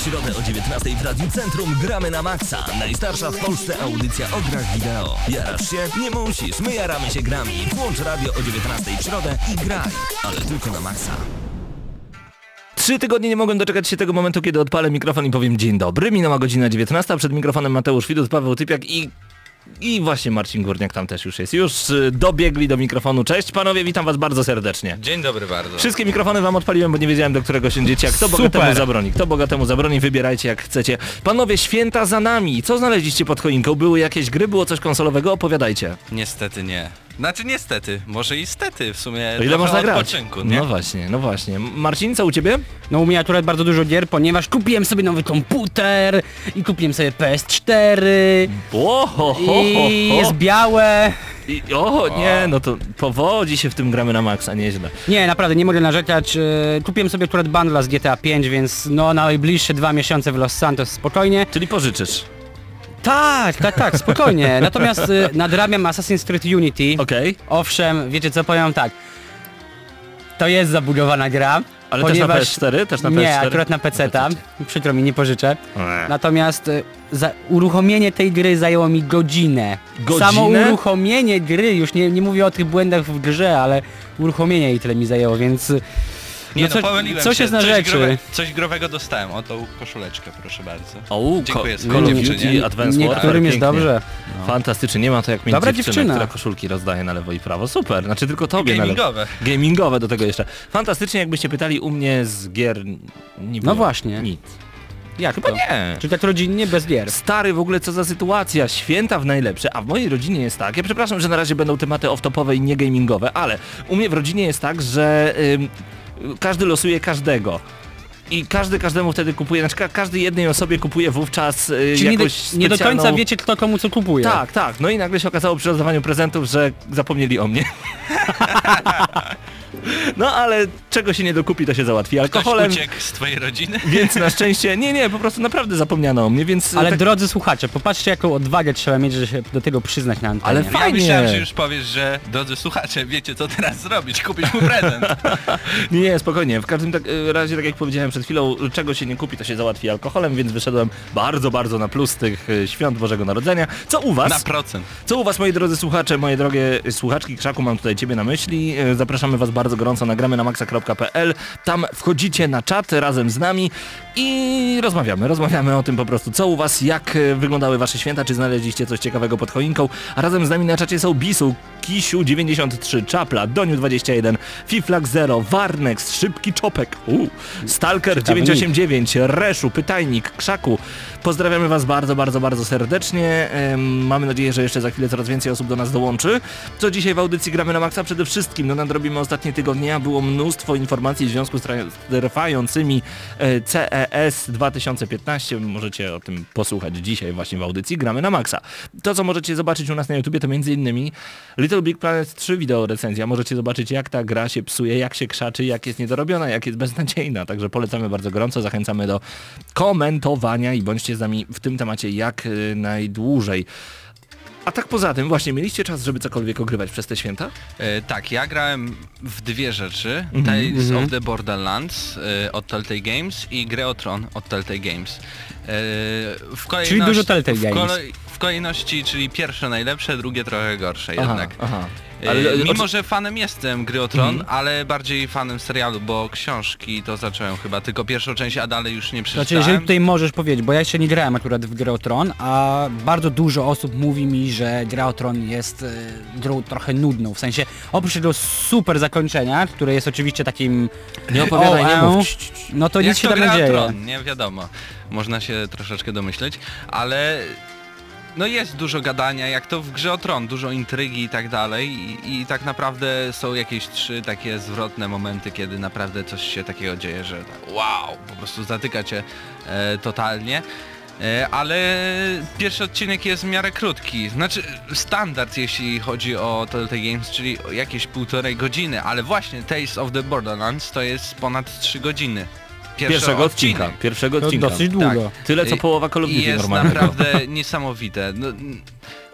W środę o 19 w Radiu Centrum gramy na maksa. Najstarsza w Polsce audycja o grach wideo. Jarasz się? Nie musisz, my jaramy się grami. Włącz radio o 19 w środę i graj. Ale tylko na maksa. Trzy tygodnie nie mogłem doczekać się tego momentu, kiedy odpalę mikrofon i powiem dzień dobry. Minęła godzina 19, a przed mikrofonem Mateusz Widut, Paweł Typiak i... I właśnie Marcin Górniak tam też już jest. Już y, dobiegli do mikrofonu. Cześć panowie, witam was bardzo serdecznie. Dzień dobry bardzo. Wszystkie mikrofony wam odpaliłem, bo nie wiedziałem do którego siędziecie. A kto bogatemu Super. zabroni? Kto bogatemu zabroni? Wybierajcie jak chcecie. Panowie, święta za nami. Co znaleźliście pod choinką? Były jakieś gry? Było coś konsolowego? Opowiadajcie. Niestety nie. Znaczy niestety, może i stety w sumie. To ile można grać? No właśnie, no właśnie. Marcin, co u ciebie? No u mnie akurat bardzo dużo gier, ponieważ kupiłem sobie nowy komputer i kupiłem sobie PS4 O, ho, ho, ho, i jest białe. I, o, nie, no to powodzi się w tym gramy na maksa, nieźle. Nie, naprawdę nie mogę narzekać. e, Kupiłem sobie akurat bundla z GTA 5, więc no na najbliższe dwa miesiące w Los Santos spokojnie. Czyli pożyczysz. Tak, tak, tak, spokojnie. Natomiast e, nadrabiam Assassin's Creed Unity. Okej. Owszem, wiecie co powiem tak. To jest zabudowana gra. Ale też na ponieważ... PS4? Też na PS4? Nie, akurat na PC tam. Przykro mi, nie pożyczę. Eee. Natomiast e, za, uruchomienie tej gry zajęło mi godzinę. Godzinę? Samo uruchomienie gry, już nie, nie mówię o tych błędach w grze, ale uruchomienie jej tyle mi zajęło, więc... Nie no no, co- pomyliłem coś się. jest na coś rzeczy. Growe, coś growego dostałem. O tą koszuleczkę, proszę bardzo. O, Dziękuję Ko- Call of. Duty Advance Warfare, Niektórym jest pięknie. dobrze. Fantastycznie, nie ma to jak mieć Dobra dziewczynę, dziewczyna. która koszulki rozdaje na lewo i prawo. Super, znaczy tylko tobie na lewo. Gamingowe. Gamingowe do tego jeszcze. Fantastycznie, jakbyście pytali u mnie z gier... Nie było. właśnie. Nic. Jak Chyba to? nie. Czyli tak rodzinnie, bez gier. Stary, w ogóle co za sytuacja, święta w najlepsze, a w mojej rodzinie jest tak, ja przepraszam, że na razie będą tematy off-topowe i nie gamingowe, ale u mnie w rodzinie jest tak, że ym, każdy losuje każdego. I każdy każdemu wtedy kupuje, znaczy ka każdy jednej osobie kupuje wówczas y, Czyli nie do, jakąś nie do końca specjalną- wiecie kto komu co kupuje. Tak, tak. No i nagle się okazało przy rozdawaniu prezentów, że zapomnieli o mnie. No ale czego się nie dokupi, to się załatwi Ktoś alkoholem. uciekł z twojej rodziny? Więc na szczęście, nie, nie, po prostu naprawdę zapomniano o mnie, więc... Ale tak, drodzy słuchacze, popatrzcie jaką odwagę trzeba mieć, że się do tego przyznać na antenie. Ale Ja Fajnie. myślałem, że już powiesz, że drodzy słuchacze, wiecie co teraz zrobić, kupić mu prezent. Nie, nie, spokojnie. W każdym tak, e, razie, tak jak powiedziałem przed chwilą, czego się nie kupi, to się załatwi alkoholem, więc wyszedłem bardzo, bardzo na plus tych e, świąt Bożego Narodzenia. Co u was? Na procent. Co u was, moi drodzy słuchacze, moje drogie słuchaczki, Krzaku, mam tutaj ciebie na myśli. E, Zapraszamy was bardzo gorąco na gramy na maxa.pl. Tam wchodzicie na czat razem z nami i rozmawiamy. Rozmawiamy o tym po prostu, co u was, jak e, wyglądały wasze święta, czy znaleźliście coś ciekawego pod choinką. A razem z nami na czacie są Bisu, Kisiu 93, Czapla, Doniu 21, Fiflak 0, Warnex, Szybki Czopek, u, Stalker Ciekawy 989, Reszu, Pytajnik, Krzaku. Pozdrawiamy was bardzo, bardzo, bardzo serdecznie. Mamy nadzieję, że jeszcze za chwilę coraz więcej osób do nas dołączy. Co dzisiaj w audycji gramy na maksa? Przede wszystkim, no nadrobimy ostatnie tygodnia, było mnóstwo informacji w związku z trwającymi e, CES 2015. Możecie o tym posłuchać dzisiaj właśnie w audycji gramy na maksa. To, co możecie zobaczyć u nas na YouTubie, to innymi Little Big Planet 3 wideo recenzja. Możecie zobaczyć, jak ta gra się psuje, jak się krzaczy, jak jest niedorobiona, jak jest beznadziejna. Także polecamy bardzo gorąco, zachęcamy do komentowania i bądźcie z nami w tym temacie jak y, najdłużej. A tak poza tym, właśnie mieliście czas, żeby cokolwiek ogrywać przez te święta? E, tak, ja grałem w dwie rzeczy. Mhm, Tales of the Borderlands e, od Telltale Games i Grę o Tron od Telltale Games. E, w kolejności, dużo Telltale w, Games. kolej- w kolejności, czyli pierwsze najlepsze, drugie trochę gorsze Aha, jednak. aha. Ale, Mimo, oczy- że fanem jestem Gry o Tron, Mhm. ale bardziej fanem serialu, bo książki to zacząłem chyba tylko pierwszą część, a dalej już nie Znaczy, przeczytałem. jeżeli tutaj możesz powiedzieć, bo ja jeszcze nie grałem akurat w Grę o Tron, a bardzo dużo osób mówi mi, że Gra o Tron jest e, grą trochę nudną, w sensie oprócz tego super zakończenia, które jest oczywiście takim... Nie opowiadaj, nie mów. No to Jak nic się tam nie dzieje. Tron, nie wiadomo. Można się troszeczkę domyśleć, ale no jest dużo gadania, jak to w grze o Tron, dużo intrygi i tak dalej i, i tak naprawdę są jakieś trzy takie zwrotne momenty, kiedy naprawdę coś się takiego dzieje, że tak, wow, po prostu zatyka cię e, totalnie. E, Ale pierwszy odcinek jest w miarę krótki. Znaczy standard jeśli chodzi o Telltale Games, czyli jakieś półtorej godziny, ale właśnie Tales of the Borderlands to jest ponad 3 godziny. Pierwszego odcinek. odcinka. Pierwszego To odcinka. dosyć długo. Tyle co połowa Call of Duty jest normalnego. naprawdę niesamowite. No,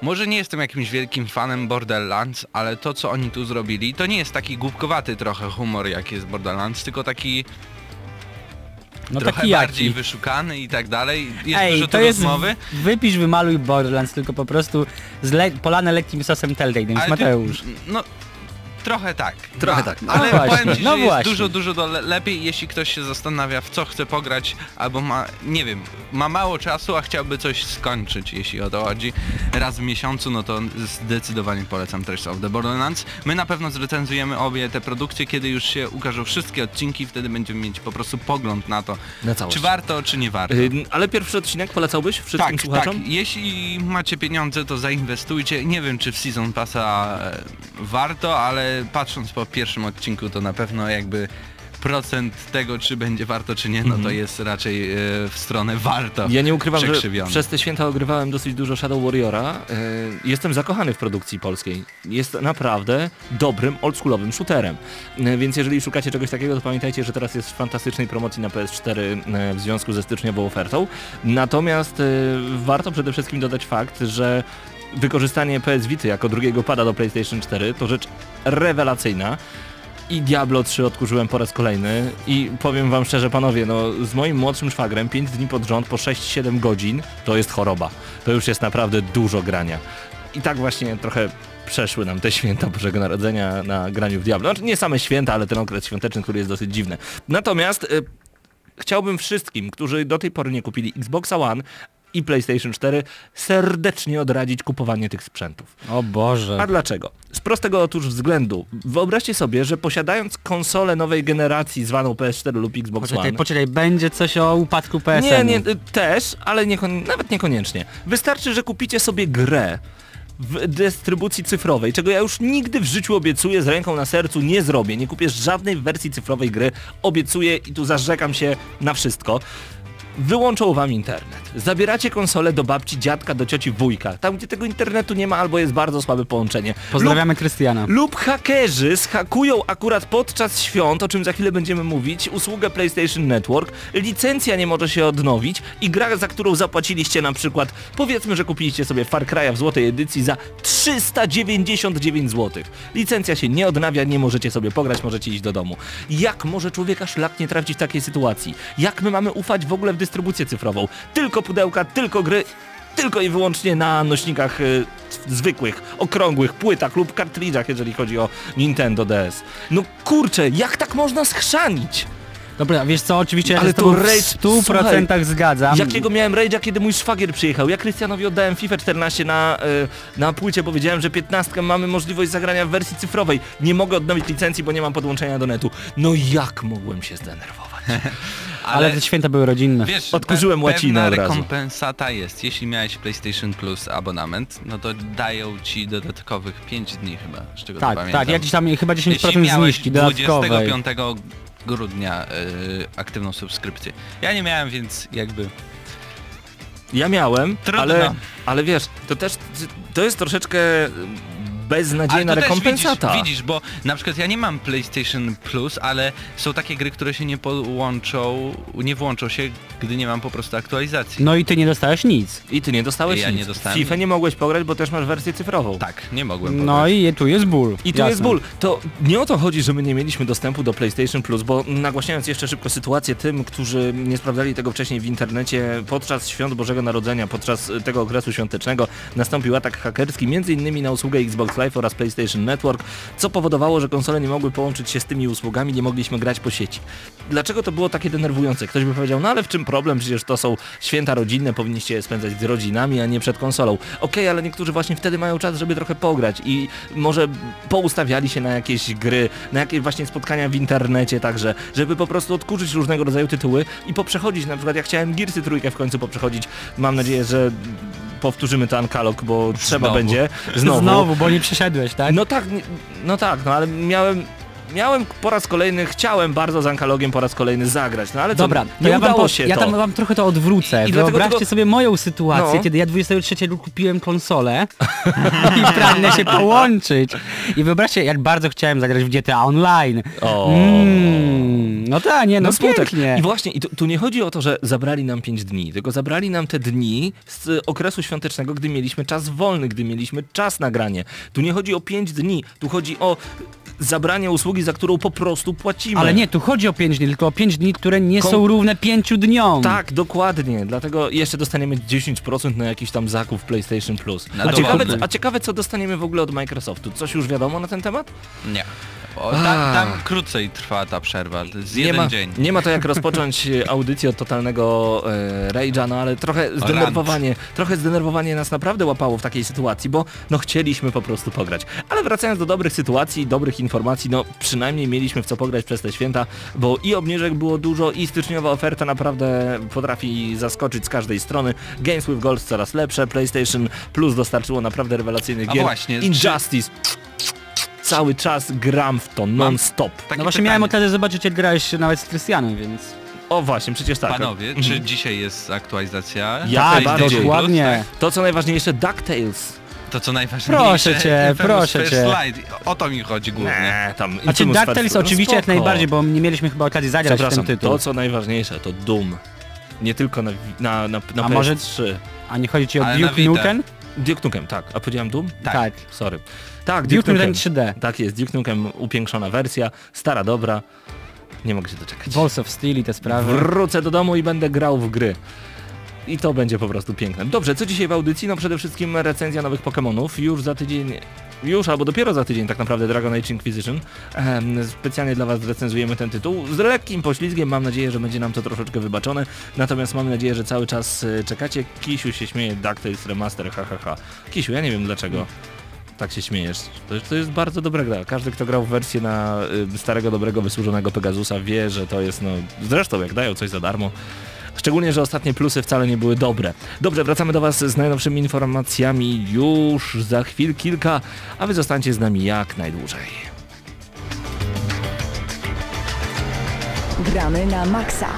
może nie jestem jakimś wielkim fanem Borderlands, ale to co oni tu zrobili, to nie jest taki głupkowaty trochę humor jak jest Borderlands, tylko taki No trochę taki bardziej jaki. wyszukany i tak dalej. Jest Ej, dużo to jest rozmowy. wypisz, wymaluj Borderlands, tylko po prostu z le polane lekkim sosem Telltale Games. Ale ty- Mateusz. No, trochę tak. Trochę A- tak. Ale No właśnie, powiem ci, no że jest właśnie. dużo, dużo do le lepiej, jeśli ktoś się zastanawia w co chce pograć, albo ma, nie wiem, ma mało czasu, a chciałby coś skończyć, jeśli o to chodzi. Raz w miesiącu, no to zdecydowanie polecam Tales of the Borderlands. My na pewno zrecenzujemy obie te produkcje, kiedy już się ukażą wszystkie odcinki, wtedy będziemy mieć po prostu pogląd na to, Na całość. czy warto, czy nie warto. Y, Ale pierwszy odcinek polecałbyś wszystkim Tak, słuchaczom? tak. Jeśli macie pieniądze, to zainwestujcie. Nie wiem, czy w Season Passa e, warto, ale patrząc po pierwszym odcinku, to na pewno jakby procent tego, czy będzie warto, czy nie, no to jest raczej e, w stronę warto. Mhm. Ja nie ukrywam, że przez te święta ogrywałem dosyć dużo Shadow Warriora. Y, Jestem zakochany w produkcji polskiej. Jest naprawdę dobrym, oldschoolowym shooterem. Y, Więc jeżeli szukacie czegoś takiego, to pamiętajcie, że teraz jest w fantastycznej promocji na PS4 y, w związku ze styczniową ofertą. Natomiast y, warto przede wszystkim dodać fakt, że wykorzystanie PS Vity jako drugiego pada do PlayStation 4 to rzecz rewelacyjna. I Diablo 3 odkurzyłem po raz kolejny i powiem wam szczerze panowie, no z moim młodszym szwagrem 5 dni pod rząd po 6-7 godzin to jest choroba. To już jest naprawdę dużo grania. I tak właśnie trochę przeszły nam te święta Bożego Narodzenia na graniu w Diablo. Znaczy nie same święta, ale ten okres świąteczny, który jest dosyć dziwny. Natomiast y, chciałbym wszystkim, którzy do tej pory nie kupili Xboxa One i PlayStation 4 serdecznie odradzić kupowanie tych sprzętów. O Boże. A dlaczego? Z prostego otóż względu. Wyobraźcie sobie, że posiadając konsolę nowej generacji zwaną PS4 lub Xbox Poczekaj, One... poczekaj, będzie coś o upadku PSN. Nie, nie, y, też, ale nawet niekoniecznie. Wystarczy, że kupicie sobie grę w dystrybucji cyfrowej, czego ja już nigdy w życiu obiecuję z ręką na sercu nie zrobię. Nie kupię żadnej wersji cyfrowej gry, obiecuję i tu zarzekam się na wszystko. Wyłączą wam internet. Zabieracie konsolę do babci, dziadka, do cioci, wujka. Tam, gdzie tego internetu nie ma albo jest bardzo słabe połączenie. Lub Pozdrawiamy Krystiana. lub hakerzy schakują akurat podczas świąt, o czym za chwilę będziemy mówić, usługę PlayStation Network, licencja nie może się odnowić i gra, za którą zapłaciliście na przykład, powiedzmy, że kupiliście sobie Far Cry'a w złotej edycji za 399 zł. Licencja się nie odnawia, nie możecie sobie pograć, możecie iść do domu. Jak może człowieka szlak nie trafić w takiej sytuacji? Jak my mamy ufać w ogóle w dystrybucję cyfrową? Tylko pudełka, tylko gry, tylko i wyłącznie na nośnikach y, zwykłych, okrągłych, płytach lub kartridżach, jeżeli chodzi o Nintendo DS. No kurczę, jak tak można schrzanić? Dobra, wiesz co, oczywiście ja Ale to tobą w rage- 100% zgadzam. Jakiego miałem rage'a, kiedy mój szwagier przyjechał? Ja Krystianowi oddałem FIFA 14 na, y, na płycie, powiedziałem, że 15 mamy możliwość zagrania w wersji cyfrowej. Nie mogę odnowić licencji, bo nie mam podłączenia do netu. No jak mogłem się zdenerwować? Ale te święta były rodzinne. Wiesz, Odkurzyłem pe- łacinę pewna od razu. rekompensata jest. Jeśli miałeś PlayStation Plus abonament, no to dają ci dodatkowych 5 dni chyba, z czego to tak, pamiętam. tak, tam chyba 10% Jeśli miałeś zniżki dodatkowej. 25 grudnia y, aktywną subskrypcję. Ja nie miałem, więc jakby... Ja miałem, Trudno. ale, ale wiesz, to też to jest troszeczkę beznadziejna Ale rekompensata. Widzisz, widzisz, bo na przykład ja nie mam PlayStation Plus, ale są takie gry, które się nie połączą, nie włączą się, gdy nie mam po prostu aktualizacji. No i ty nie dostałeś nic. I ty nie dostałeś Ja nic. nie dostałem FIFA nic. nie mogłeś pograć, bo też masz wersję cyfrową. Tak, nie mogłem No pograć. i tu jest ból. I tu Jasne. jest ból. To nie o to chodzi, że my nie mieliśmy dostępu do PlayStation Plus, bo nagłaśniając jeszcze szybko sytuację tym, którzy nie sprawdzali tego wcześniej w internecie, podczas świąt Bożego Narodzenia, podczas tego okresu świątecznego nastąpił atak hakerski, między innymi na usługę Xbox Live oraz PlayStation Network, co powodowało, że konsole nie mogły połączyć się z tymi usługami, nie mogliśmy grać po sieci. Dlaczego to było takie denerwujące? Ktoś by powiedział, no ale w czym problem? Przecież to są święta rodzinne, powinniście je spędzać z rodzinami, a nie przed konsolą. Okej, ale niektórzy właśnie wtedy mają czas, żeby trochę pograć i może poustawiali się na jakieś gry, na jakieś właśnie spotkania w internecie także, żeby po prostu odkurzyć różnego rodzaju tytuły i poprzechodzić, na przykład ja chciałem Gearsy trójkę w końcu poprzechodzić, mam nadzieję, że powtórzymy to Unkalog, bo trzeba Znowu. będzie. Znowu, bo nie przeszedłeś, tak? No tak, no tak, no ale miałem miałem po raz kolejny, chciałem bardzo z Ankalogiem po raz kolejny zagrać, no ale co, Dobra, to nie ja, wam, udało po, się ja to. tam wam trochę to odwrócę. I Wyobraźcie tylko- sobie moją sytuację, No. kiedy ja 23 kupiłem konsolę i pragnę się połączyć. I wyobraźcie, jak bardzo chciałem zagrać w GTA Online. O. Mm, no tak, nie, no, No pięknie. I właśnie, i tu, tu nie chodzi o to, że zabrali nam 5 dni, tylko zabrali nam te dni z okresu świątecznego, gdy mieliśmy czas wolny, gdy mieliśmy czas na granie. Tu nie chodzi o 5 dni, tu chodzi o zabranie usługi, za którą po prostu płacimy. Ale nie, tu chodzi o 5 dni, tylko o 5 dni, które nie Kom- są równe 5 dniom. Tak, dokładnie. Dlatego jeszcze dostaniemy 10% na jakiś tam zakup PlayStation Plus. A ciekawe, a ciekawe, co dostaniemy w ogóle od Microsoftu. Coś już wiadomo na ten temat? Nie. O, tam, tam krócej trwa ta przerwa, to jest nie jeden ma, dzień. Nie ma to jak rozpocząć e, audycję od totalnego e, rage'a, no ale trochę zdenerwowanie, trochę zdenerwowanie nas naprawdę łapało w takiej sytuacji, bo no chcieliśmy po prostu pograć. Ale wracając do dobrych sytuacji, dobrych informacji, no przynajmniej mieliśmy w co pograć przez te święta, bo i obniżek było dużo i styczniowa oferta naprawdę potrafi zaskoczyć z każdej strony. Games with Gold coraz lepsze, PlayStation Plus dostarczyło naprawdę rewelacyjnych A gier. właśnie, czy- Injustice. Cały czas gram w to non-stop. No właśnie pytanie. miałem okazję zobaczyć, jak grałeś nawet z Krystianem, więc... O właśnie, przecież tak. Panowie, czy dzisiaj jest aktualizacja? Ja tak, najbardziej. dokładnie. To co najważniejsze, DuckTales. To co najważniejsze. Proszę cię, proszę cię. Light. O to mi chodzi głównie. Nie, tam Znaczy DuckTales First- no oczywiście jak najbardziej, bo nie mieliśmy chyba okazji zagrać w ten tytuł. to co najważniejsze to Doom. Nie tylko na, na, na, na A PS3. może-. A nie chodzi ci o Ale Duke. Nukem? Duke Nukem, tak. A powiedziałem Doom? Tak. Sorry. Tak, Duke Duke Nukem. 3D. Tak jest, Duke Nukem upiększona wersja, stara, dobra. Nie mogę się doczekać. Balls of Steel i te sprawy. Wrócę do domu i będę grał w gry. I to będzie po prostu piękne. Dobrze, co dzisiaj w audycji? No przede wszystkim recenzja nowych Pokémonów. Już za tydzień, już albo dopiero za tydzień tak naprawdę Dragon Age Inquisition. Ehm, specjalnie dla Was recenzujemy ten tytuł. Z lekkim poślizgiem, mam nadzieję, że będzie nam to troszeczkę wybaczone. Natomiast mam nadzieję, że cały czas e, czekacie. Kisiu się śmieje, DuckTales Remaster, ha ha ha. Kisiu, ja nie wiem dlaczego. Tak się śmiejesz. To, to jest bardzo dobra gra. Każdy, kto grał w wersję na y, starego, dobrego, wysłużonego Pegasusa wie, że to jest, no... Zresztą, jak dają coś za darmo. Szczególnie, że ostatnie plusy wcale nie były dobre. Dobrze, wracamy do Was z najnowszymi informacjami już za chwil kilka, a Wy zostańcie z nami jak najdłużej. Gramy na maksa.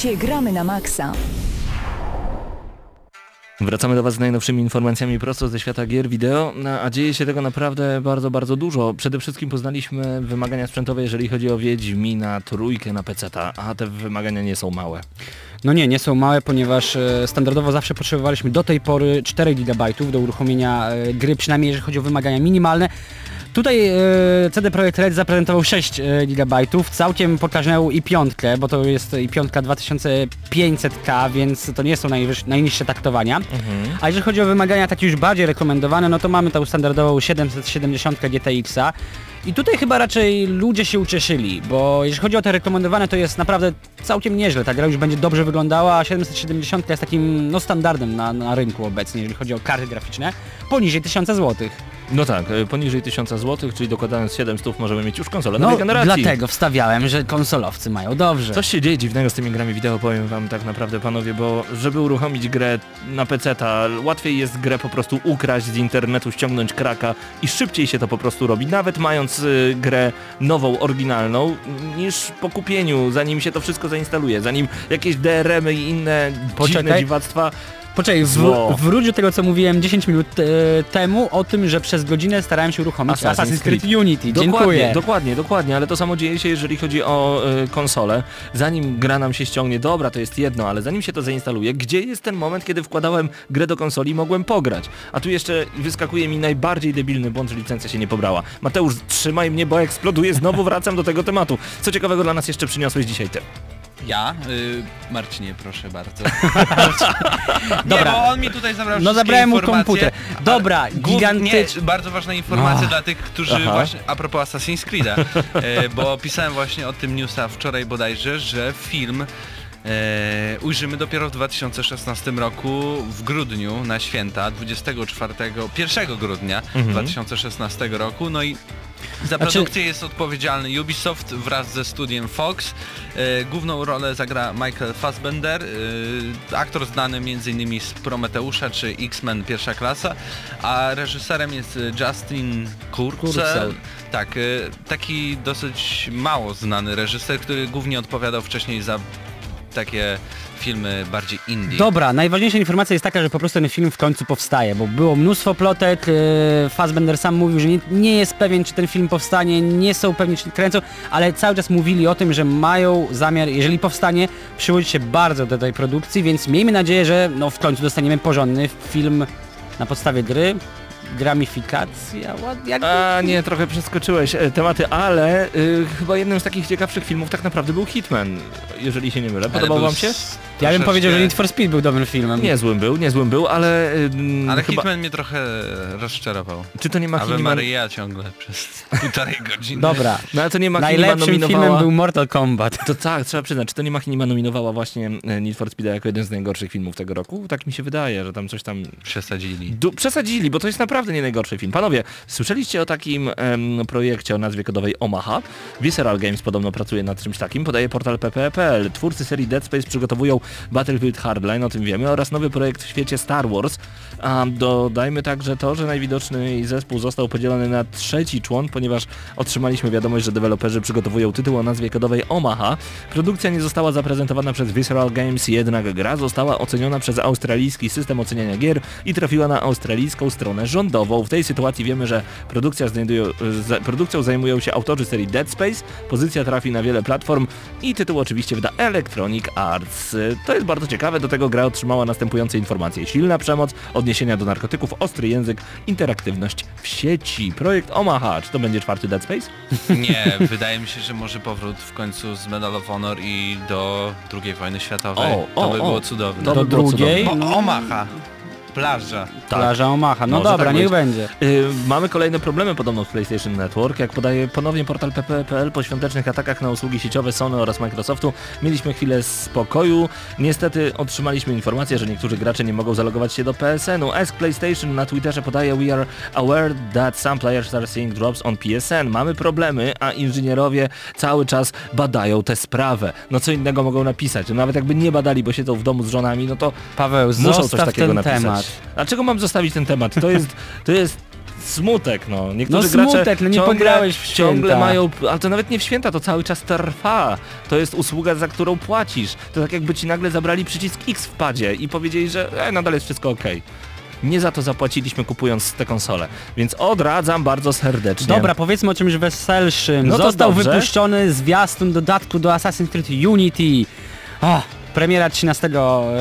Słuchacie Gramy na Maxa. Wracamy do Was z najnowszymi informacjami prosto ze świata gier wideo, no, a dzieje się tego naprawdę bardzo, bardzo dużo. Przede wszystkim poznaliśmy wymagania sprzętowe, jeżeli chodzi o Wiedźmina trójkę na PC, a te wymagania nie są małe. No nie, nie są małe, ponieważ e, standardowo zawsze potrzebowaliśmy do tej pory 4 GB do uruchomienia e, gry, przynajmniej jeżeli chodzi o wymagania minimalne. Tutaj e, CD Projekt Red zaprezentował 6 e, GB, całkiem pokażnął i piątkę, bo to jest i piątka 2500K, więc to nie są najwyż, najniższe taktowania. A jeżeli chodzi o wymagania takie już bardziej rekomendowane, no to mamy tą standardową 770 GTX-a. I tutaj chyba raczej ludzie się ucieszyli, bo jeżeli chodzi o te rekomendowane, to jest naprawdę całkiem nieźle. Ta gra już będzie dobrze wyglądała, a 770 jest takim no, standardem na, na rynku obecnie, jeżeli chodzi o karty graficzne, poniżej 1000 zł. No tak, e, poniżej 1000 zł, czyli dokładając 700 możemy mieć już konsolę No nowej generacji. dlatego wstawiałem, że konsolowcy mają dobrze. Coś się dzieje dziwnego z tymi grami wideo, powiem wam tak naprawdę panowie, bo żeby uruchomić grę na PC-ta, łatwiej jest grę po prostu ukraść z internetu, ściągnąć kraka i szybciej się to po prostu robi, nawet mając y, grę nową, oryginalną, niż po kupieniu, zanim się to wszystko zainstaluje, zanim jakieś DRM-y i inne dziwne Poczekaj. dziwactwa Poczekaj, w, wróć do tego co mówiłem 10 minut e, temu o tym, że przez godzinę starałem się uruchomić Assassin's Assassin's Creed Creed. Unity. Dokładnie, Dziękuję. dokładnie, dokładnie, ale to samo dzieje się, jeżeli chodzi o y, konsolę. Zanim gra nam się ściągnie, dobra, to jest jedno, ale zanim się to zainstaluje, gdzie jest ten moment, kiedy wkładałem grę do konsoli i mogłem pograć? A tu jeszcze wyskakuje mi najbardziej debilny błąd, że licencja się nie pobrała. Mateusz, trzymaj mnie, bo eksploduję, znowu wracam do tego tematu. Co ciekawego dla nas jeszcze przyniosłeś dzisiaj ty? Ja? Y, Marcinie, proszę bardzo. Dobra. Nie, bo on mi tutaj zabrał No wszystkie zabrałem mu informacje, komputer. ale Dobra, głów- gigantycz... Nie, bardzo ważna informacja No. dla tych, którzy Aha. właśnie, a propos Assassin's Creed'a, e, bo pisałem właśnie o tym newsa wczoraj bodajże, że film e, ujrzymy dopiero w 2016 roku w grudniu na święta 24, 1 grudnia Mhm. 2016 roku, no i za Znaczy- produkcję jest odpowiedzialny Ubisoft wraz ze studiem Fox. E, główną rolę zagra Michael Fassbender, e, aktor znany m.in. z Prometeusza czy X-Men pierwsza klasa, a reżyserem jest Justin Kurzel. Kurzel. Tak, e, taki dosyć mało znany reżyser, który głównie odpowiadał wcześniej za takie filmy bardziej indie. Dobra, najważniejsza informacja jest taka, że po prostu ten film w końcu powstaje, bo było mnóstwo plotek, e, Fassbender sam mówił, że nie, nie jest pewien, czy ten film powstanie, nie są pewni, czy kręcą, ale cały czas mówili o tym, że mają zamiar, jeżeli powstanie, przyłożyć się bardzo do tej produkcji, więc miejmy nadzieję, że no, w końcu dostaniemy porządny film na podstawie gry. Gramifikacja, ład- jak... A nie, trochę przeskoczyłeś e, tematy, ale y, chyba jednym z takich ciekawszych filmów tak naprawdę był Hitman, jeżeli się nie mylę. Podobał wam się? s- Ja bym troszeczkę- powiedział, że Need for Speed był dobrym filmem. Niezłym był, niezłym był, ale... y, Ale chyba, Hitman mnie trochę rozczarował. Czy to nie ma Hitman... Maria ciągle przez półtorej godziny. Dobra. No ale to nie ma Najlepszym nominowała... filmem był Mortal Kombat. To tak, trzeba przyznać, czy to nie Machinima nominowała właśnie e, Need for Speed'a jako jeden z najgorszych filmów tego roku? Tak mi się wydaje, że tam coś tam... Przesadzili. Du przesadzili, bo to jest naprawdę nie najgorszy film. Panowie, słyszeliście o takim em, projekcie o nazwie kodowej Omaha? Visceral Games podobno pracuje nad czymś takim, podaje portal pp.pl. Twórcy serii Dead Space przygotowują Battlefield Hardline, o tym wiemy, oraz nowy projekt w świecie Star Wars. A dodajmy także to, że najwidoczniej zespół został podzielony na trzeci człon, ponieważ otrzymaliśmy wiadomość, że deweloperzy przygotowują tytuł o nazwie kodowej Omaha. Produkcja nie została zaprezentowana przez Visceral Games, jednak gra została oceniona przez australijski system oceniania gier i trafiła na australijską stronę rządową. W tej sytuacji wiemy, że produkcja znajdują, z, produkcją zajmują się autorzy serii Dead Space, pozycja trafi na wiele platform i tytuł oczywiście wyda Electronic Arts. To jest bardzo ciekawe, do tego gra otrzymała następujące informacje. Silna przemoc, odniesienia do narkotyków, ostry język, interaktywność w sieci. Projekt Omaha, czy to będzie czwarty Dead Space? Nie, wydaje mi się, że może powrót w końcu z Medal of Honor i do II wojny światowej. O, to o, by o. było cudowne. To Do by było drugiej? cudowne. O, Omaha. Plaża. Plaża Omaha. No Może dobra, tak niech być. będzie. Y, mamy kolejne problemy podobno w PlayStation Network. Jak podaje ponownie portal pp.pl po świątecznych atakach na usługi sieciowe Sony oraz Microsoftu mieliśmy chwilę spokoju. Niestety otrzymaliśmy informację, że niektórzy gracze nie mogą zalogować się do PSN-u. Ask PlayStation na Twitterze podaje We are aware that some players are seeing drops on PSN. Mamy problemy, a inżynierowie cały czas badają tę sprawę. No co innego mogą napisać. No, nawet jakby nie badali, bo siedzą w domu z żonami, no to Paweł, muszą coś takiego ten napisać. temat. Dlaczego mam zostawić ten temat? To jest, to jest smutek, no. Niektórzy No gracze smutek, no nie ciągle, pograłeś w ciągle mają, ale to nawet nie w święta, to cały czas trwa. To jest usługa, za którą płacisz. To tak jakby ci nagle zabrali przycisk X w padzie i powiedzieli, że e, nadal jest wszystko okej. Nie za to zapłaciliśmy kupując tę konsolę. Więc odradzam bardzo serdecznie. Dobra, powiedzmy o czymś weselszym. No Został dobrze. wypuszczony zwiastun dodatku do Assassin's Creed Unity. Ah, premiera 13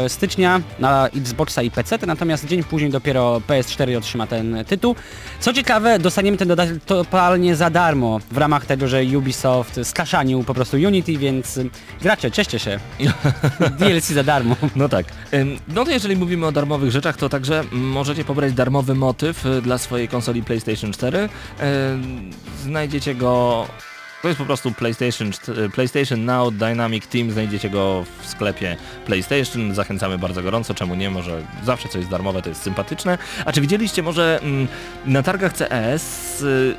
stycznia na Xboxa i PC, natomiast dzień później dopiero PS4 otrzyma ten tytuł. Co ciekawe, dostaniemy ten dodatek totalnie za darmo w ramach tego, że Ubisoft skaszanił po prostu Unity, więc y, gracze, cieszcie się. DLC za darmo. No tak. No to jeżeli mówimy o darmowych rzeczach, to także możecie pobrać darmowy motyw y, dla swojej konsoli PlayStation 4. Ym, Znajdziecie go... To jest po prostu PlayStation, czt- PlayStation Now Dynamic Team, znajdziecie go w sklepie PlayStation, zachęcamy bardzo gorąco, czemu nie, może zawsze co jest darmowe to jest sympatyczne. A czy widzieliście może mm, na targach CES y,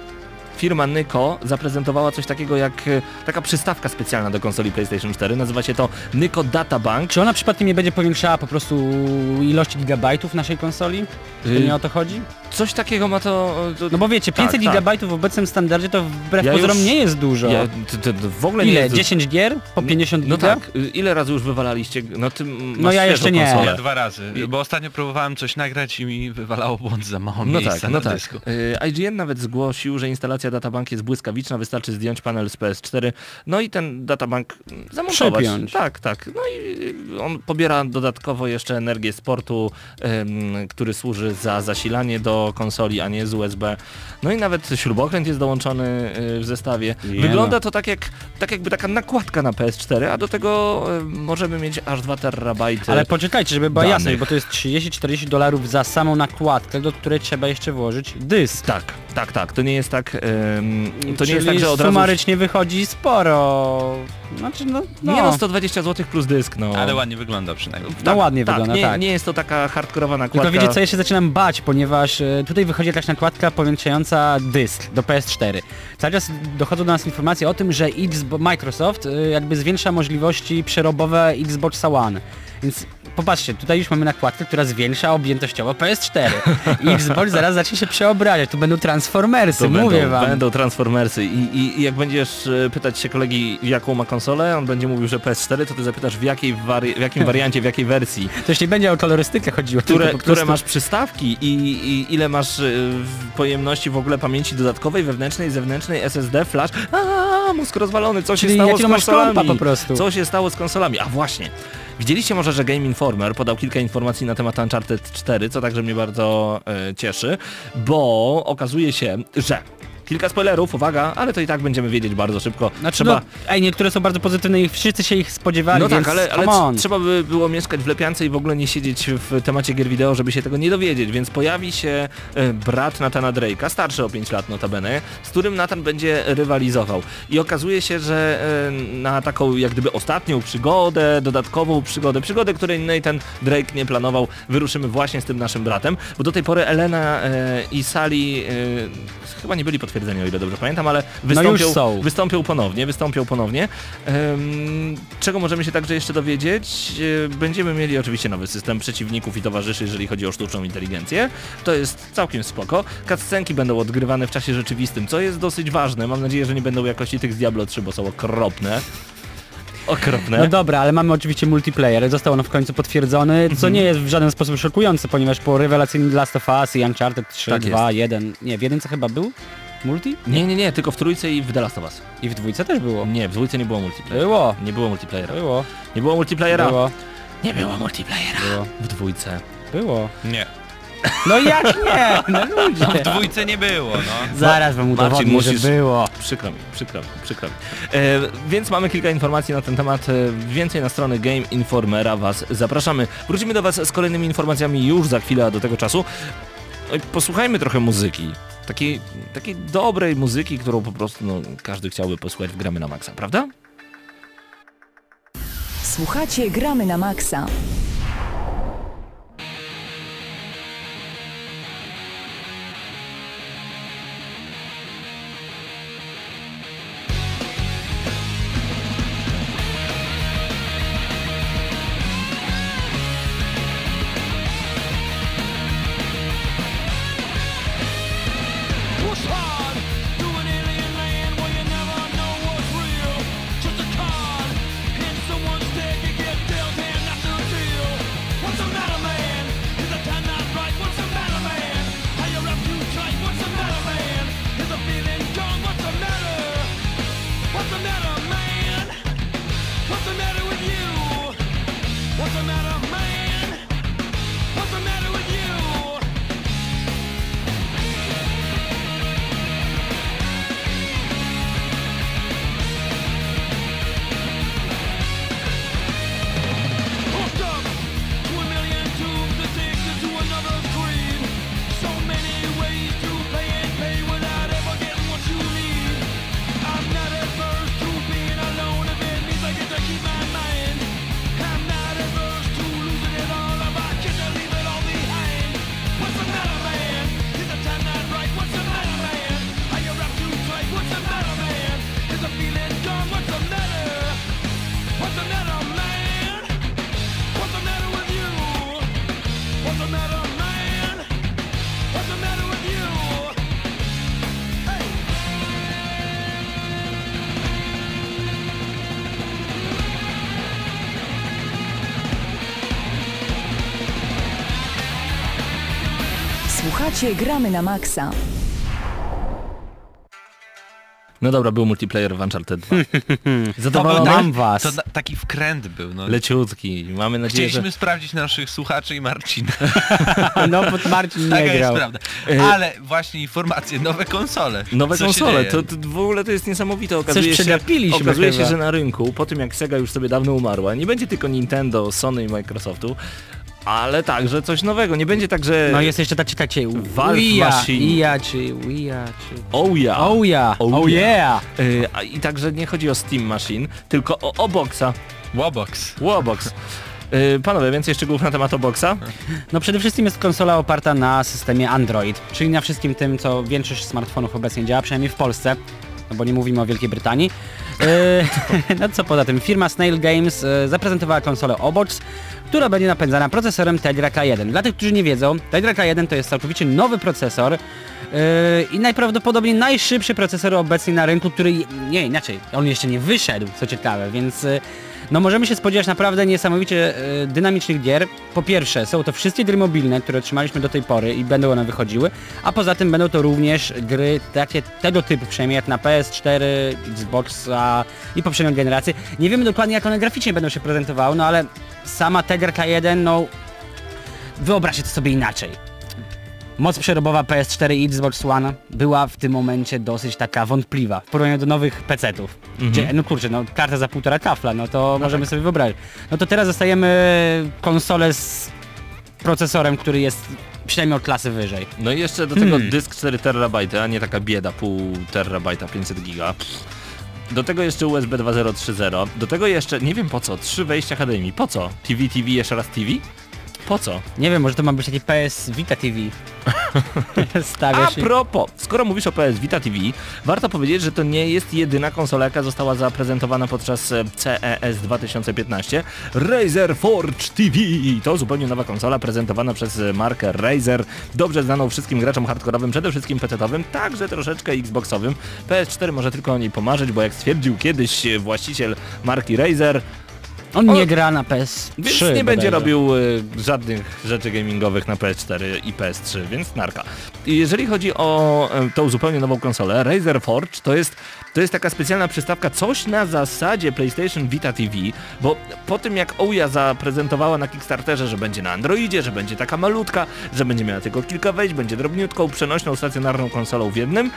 firma Nyko zaprezentowała coś takiego jak y, taka przystawka specjalna do konsoli PlayStation 4, nazywa się to Nyko Data Bank. Czy ona przypadkiem nie będzie powiększała po prostu ilości gigabajtów naszej konsoli? To Y, nie o to chodzi? Coś takiego ma to... to No bo wiecie, 500 Tak, tak. gigabajtów w obecnym standardzie to wbrew Ja pozorom już- nie jest dużo. ja, to, to, w ogóle nie Ile? jest... 10 gier? Po 50 No giga? tak, y, ile razy już wywalaliście? No ty masz No ja jeszcze nie. konsolę. Ja dwa razy, I- bo ostatnio próbowałem coś nagrać i mi wywalało błąd za mało No miejsca tak, no na tak. dysku. Y, IGN nawet zgłosił, że instalacja databank jest błyskawiczna, wystarczy zdjąć panel z PS4, no i ten databank zamontować. Przypiąć. Tak, tak. No i y, on pobiera dodatkowo jeszcze energię z portu, ym, który służy za zasilanie do konsoli, a nie z USB. No i nawet śrubokręt jest dołączony y, w zestawie. Nie Wygląda no. to tak jak tak jakby taka nakładka na PS4, a do tego y, możemy mieć aż 2 terabajty. Ale poczekajcie, żeby była jasność, bo to jest 30-40 dolarów za samą nakładkę, do której trzeba jeszcze włożyć dysk. Tak, tak, tak. To nie jest tak. Ym, to nie Czyli jest tak, że od razu. sumarycznie wychodzi sporo. Znaczy no, no. Nie no, 120 zł plus dysk, no. Ale ładnie wygląda przynajmniej. No ładnie tak, wygląda, nie, tak. nie jest to taka hardkorowa nakładka. Tylko wiecie co, ja się zaczynam bać, ponieważ e, tutaj wychodzi jakaś nakładka powiększająca dysk do PS4. Cały czas dochodzą do nas informacje o tym, że Xbox, Microsoft e, jakby zwiększa możliwości przerobowe Xbox One. Więc popatrzcie, tutaj już mamy nakładkę, która zwiększa objętościowo PS4. I Xbox zaraz zacznie się przeobrażać, tu będą Transformersy, to mówię będą, wam. będą Transformersy I, i, i jak będziesz e, pytać się kolegi jaką ma konsolę, on będzie mówił, że PS4, to ty zapytasz w, jakiej wari- w jakim wariancie, w jakiej wersji, To już nie będzie o kolorystykę chodziło, które, tylko które masz przystawki i, i ile masz w pojemności w ogóle pamięci dodatkowej, wewnętrznej, zewnętrznej, SSD, flash. A, mózg rozwalony, co się Czyli stało z konsolami? po prostu. Co się stało z konsolami? A właśnie. Widzieliście może, że Game Informer podał kilka informacji na temat Uncharted 4, co także mnie bardzo e, cieszy, bo okazuje się, że kilka spoilerów, uwaga, ale to i tak będziemy wiedzieć bardzo szybko. Znaczy, Trzeba... no, ej, niektóre są bardzo pozytywne i wszyscy się ich spodziewali, No więc tak, ale, ale trzeba by było mieszkać w lepiance i w ogóle nie siedzieć w temacie gier wideo, żeby się tego nie dowiedzieć, więc pojawi się e, brat Nathana Drake'a, starszy o 5 lat notabene, z którym Nathan będzie rywalizował. I okazuje się, że e, na taką jak gdyby ostatnią przygodę, dodatkową przygodę, przygodę, której Nathan Drake nie planował, wyruszymy właśnie z tym naszym bratem, bo do tej pory Elena e, i Sally e, chyba nie byli potwierdzeni, o ile dobrze pamiętam, ale wystąpią, już są. wystąpią ponownie, wystąpią ponownie. Em, czego możemy się także jeszcze dowiedzieć? E, Będziemy mieli oczywiście nowy system przeciwników i towarzyszy, jeżeli chodzi o sztuczną inteligencję. To jest całkiem spoko. Cutscenki będą odgrywane w czasie rzeczywistym, co jest dosyć ważne. Mam nadzieję, że nie będą jakości tych z Diablo 3, bo są okropne. Okropne. No dobra, ale mamy oczywiście multiplayer, został on w końcu potwierdzony, co Mhm. nie jest w żaden sposób szokujące, ponieważ po rewelacyjnym Last of Us i Uncharted 3, Tak 2, 1, nie, w jedynce chyba był multi? Nie, nie, nie, tylko w trójce i w The Last of Us. I w dwójce też było. Nie, w dwójce nie było multiplayera. Było, Nie było multiplayera. było, Nie było multiplayera. było, Nie było multiplayera. było, W dwójce. było. Nie. No jak nie? No ludzie. W dwójce nie było, no. Zaraz wam Marcin, udowodnię, musisz- że było. Przykro mi, przykro mi, przykro mi. E, więc mamy kilka informacji na ten temat. E, więcej na strony Game Informera Was zapraszamy. Wrócimy do Was z kolejnymi informacjami już za chwilę, a do tego czasu e, posłuchajmy trochę muzyki. Takiej, takiej dobrej muzyki, którą po prostu no, każdy chciałby posłuchać w Gramy na Maxa, prawda? Słuchacie Gramy na Maxa. Słuchacie Gramy na Maxa. No dobra, był multiplayer w Uncharted 2. Powodem- Zadowolony? Mam was. To taki wkręt był, no. Leciutki. Mamy nadzieję, że... Chcieliśmy sprawdzić naszych słuchaczy i Marcina. No, bo Marcin Taka nie jest grał. prawda. E, Ale właśnie informacje, nowe konsole. Nowe Co się konsole, to, to w ogóle to jest niesamowite. Okazuje się, przegapiliśmy okazuje się, że na rynku, po tym jak Sega już sobie dawno umarła, nie będzie tylko Nintendo, Sony i Microsoftu, ale także coś nowego. Nie będzie tak, że No jest jeszcze tak czekajcie, Valve Wii Machine. IA czy Wii czy... oh yeah. Oh yeah, Oh yeah. yeah. Y, a I także nie chodzi o Steam Machine, tylko o Oboxa, Wobox. Wobox. Y, panowie, więcej szczegółów na temat Oboxa? No przede wszystkim jest konsola oparta na systemie Android, czyli na wszystkim tym, co większość smartfonów obecnie działa, przynajmniej w Polsce, no bo nie mówimy o Wielkiej Brytanii. Yy, no co poza tym, firma Snail Games yy, zaprezentowała konsolę Obox, która będzie napędzana procesorem Tegra K1. Dla tych, którzy nie wiedzą, Tegra K1 to jest całkowicie nowy procesor yy, i najprawdopodobniej najszybszy procesor obecnie na rynku, który, nie, inaczej, on jeszcze nie wyszedł, co ciekawe, więc yy, no możemy się spodziewać naprawdę niesamowicie e, dynamicznych gier. Po pierwsze, są to wszystkie gry mobilne, które otrzymaliśmy do tej pory i będą one wychodziły, a poza tym będą to również gry takie tego typu, przynajmniej jak na PS4, Xboxa i poprzednią generację. Nie wiemy dokładnie jak one graficznie będą się prezentowały, no ale sama Tegra K1, no wyobraźcie to sobie inaczej. Moc przerobowa PS4 i Xbox One była w tym momencie dosyć taka wątpliwa w porównaniu do nowych PC-ów. Gdzie, no kurczę, no karta za półtora kafla, no to możemy sobie wyobrazić. No to teraz dostajemy konsolę z procesorem, który jest przynajmniej od klasy wyżej. No i jeszcze do tego dysk 4 terabajty, a nie taka bieda, pół terabajta, 500 giga. Do tego jeszcze USB 2.0 Do tego jeszcze, nie wiem po co, trzy wejścia HDMI. Po co? TV, TV, jeszcze raz TV? Po co? Nie wiem, może to ma być taki PS Vita TV. A Stawiasz i... propos, skoro mówisz o PS Vita TV, warto powiedzieć, że to nie jest jedyna konsola, jaka została zaprezentowana podczas e, CES 2015. Razer Forge TV to zupełnie nowa konsola prezentowana przez e, markę Razer, dobrze znaną wszystkim graczom hardkorowym, przede wszystkim PC-owym, także troszeczkę Xboxowym. PS4 może tylko o niej pomarzyć, bo jak stwierdził kiedyś e, właściciel marki Razer, On nie O- gra na PS3 więc nie będzie robił y, żadnych rzeczy gamingowych na PS4 i PS3, więc narka. I jeżeli chodzi o y, tą zupełnie nową konsolę, Razer Forge to jest, to jest taka specjalna przystawka, coś na zasadzie PlayStation Vita TV, bo po tym jak Ouya zaprezentowała na Kickstarterze, że będzie na Androidzie, że będzie taka malutka, że będzie miała tylko kilka wejść, będzie drobniutką, przenośną, stacjonarną konsolą w jednym,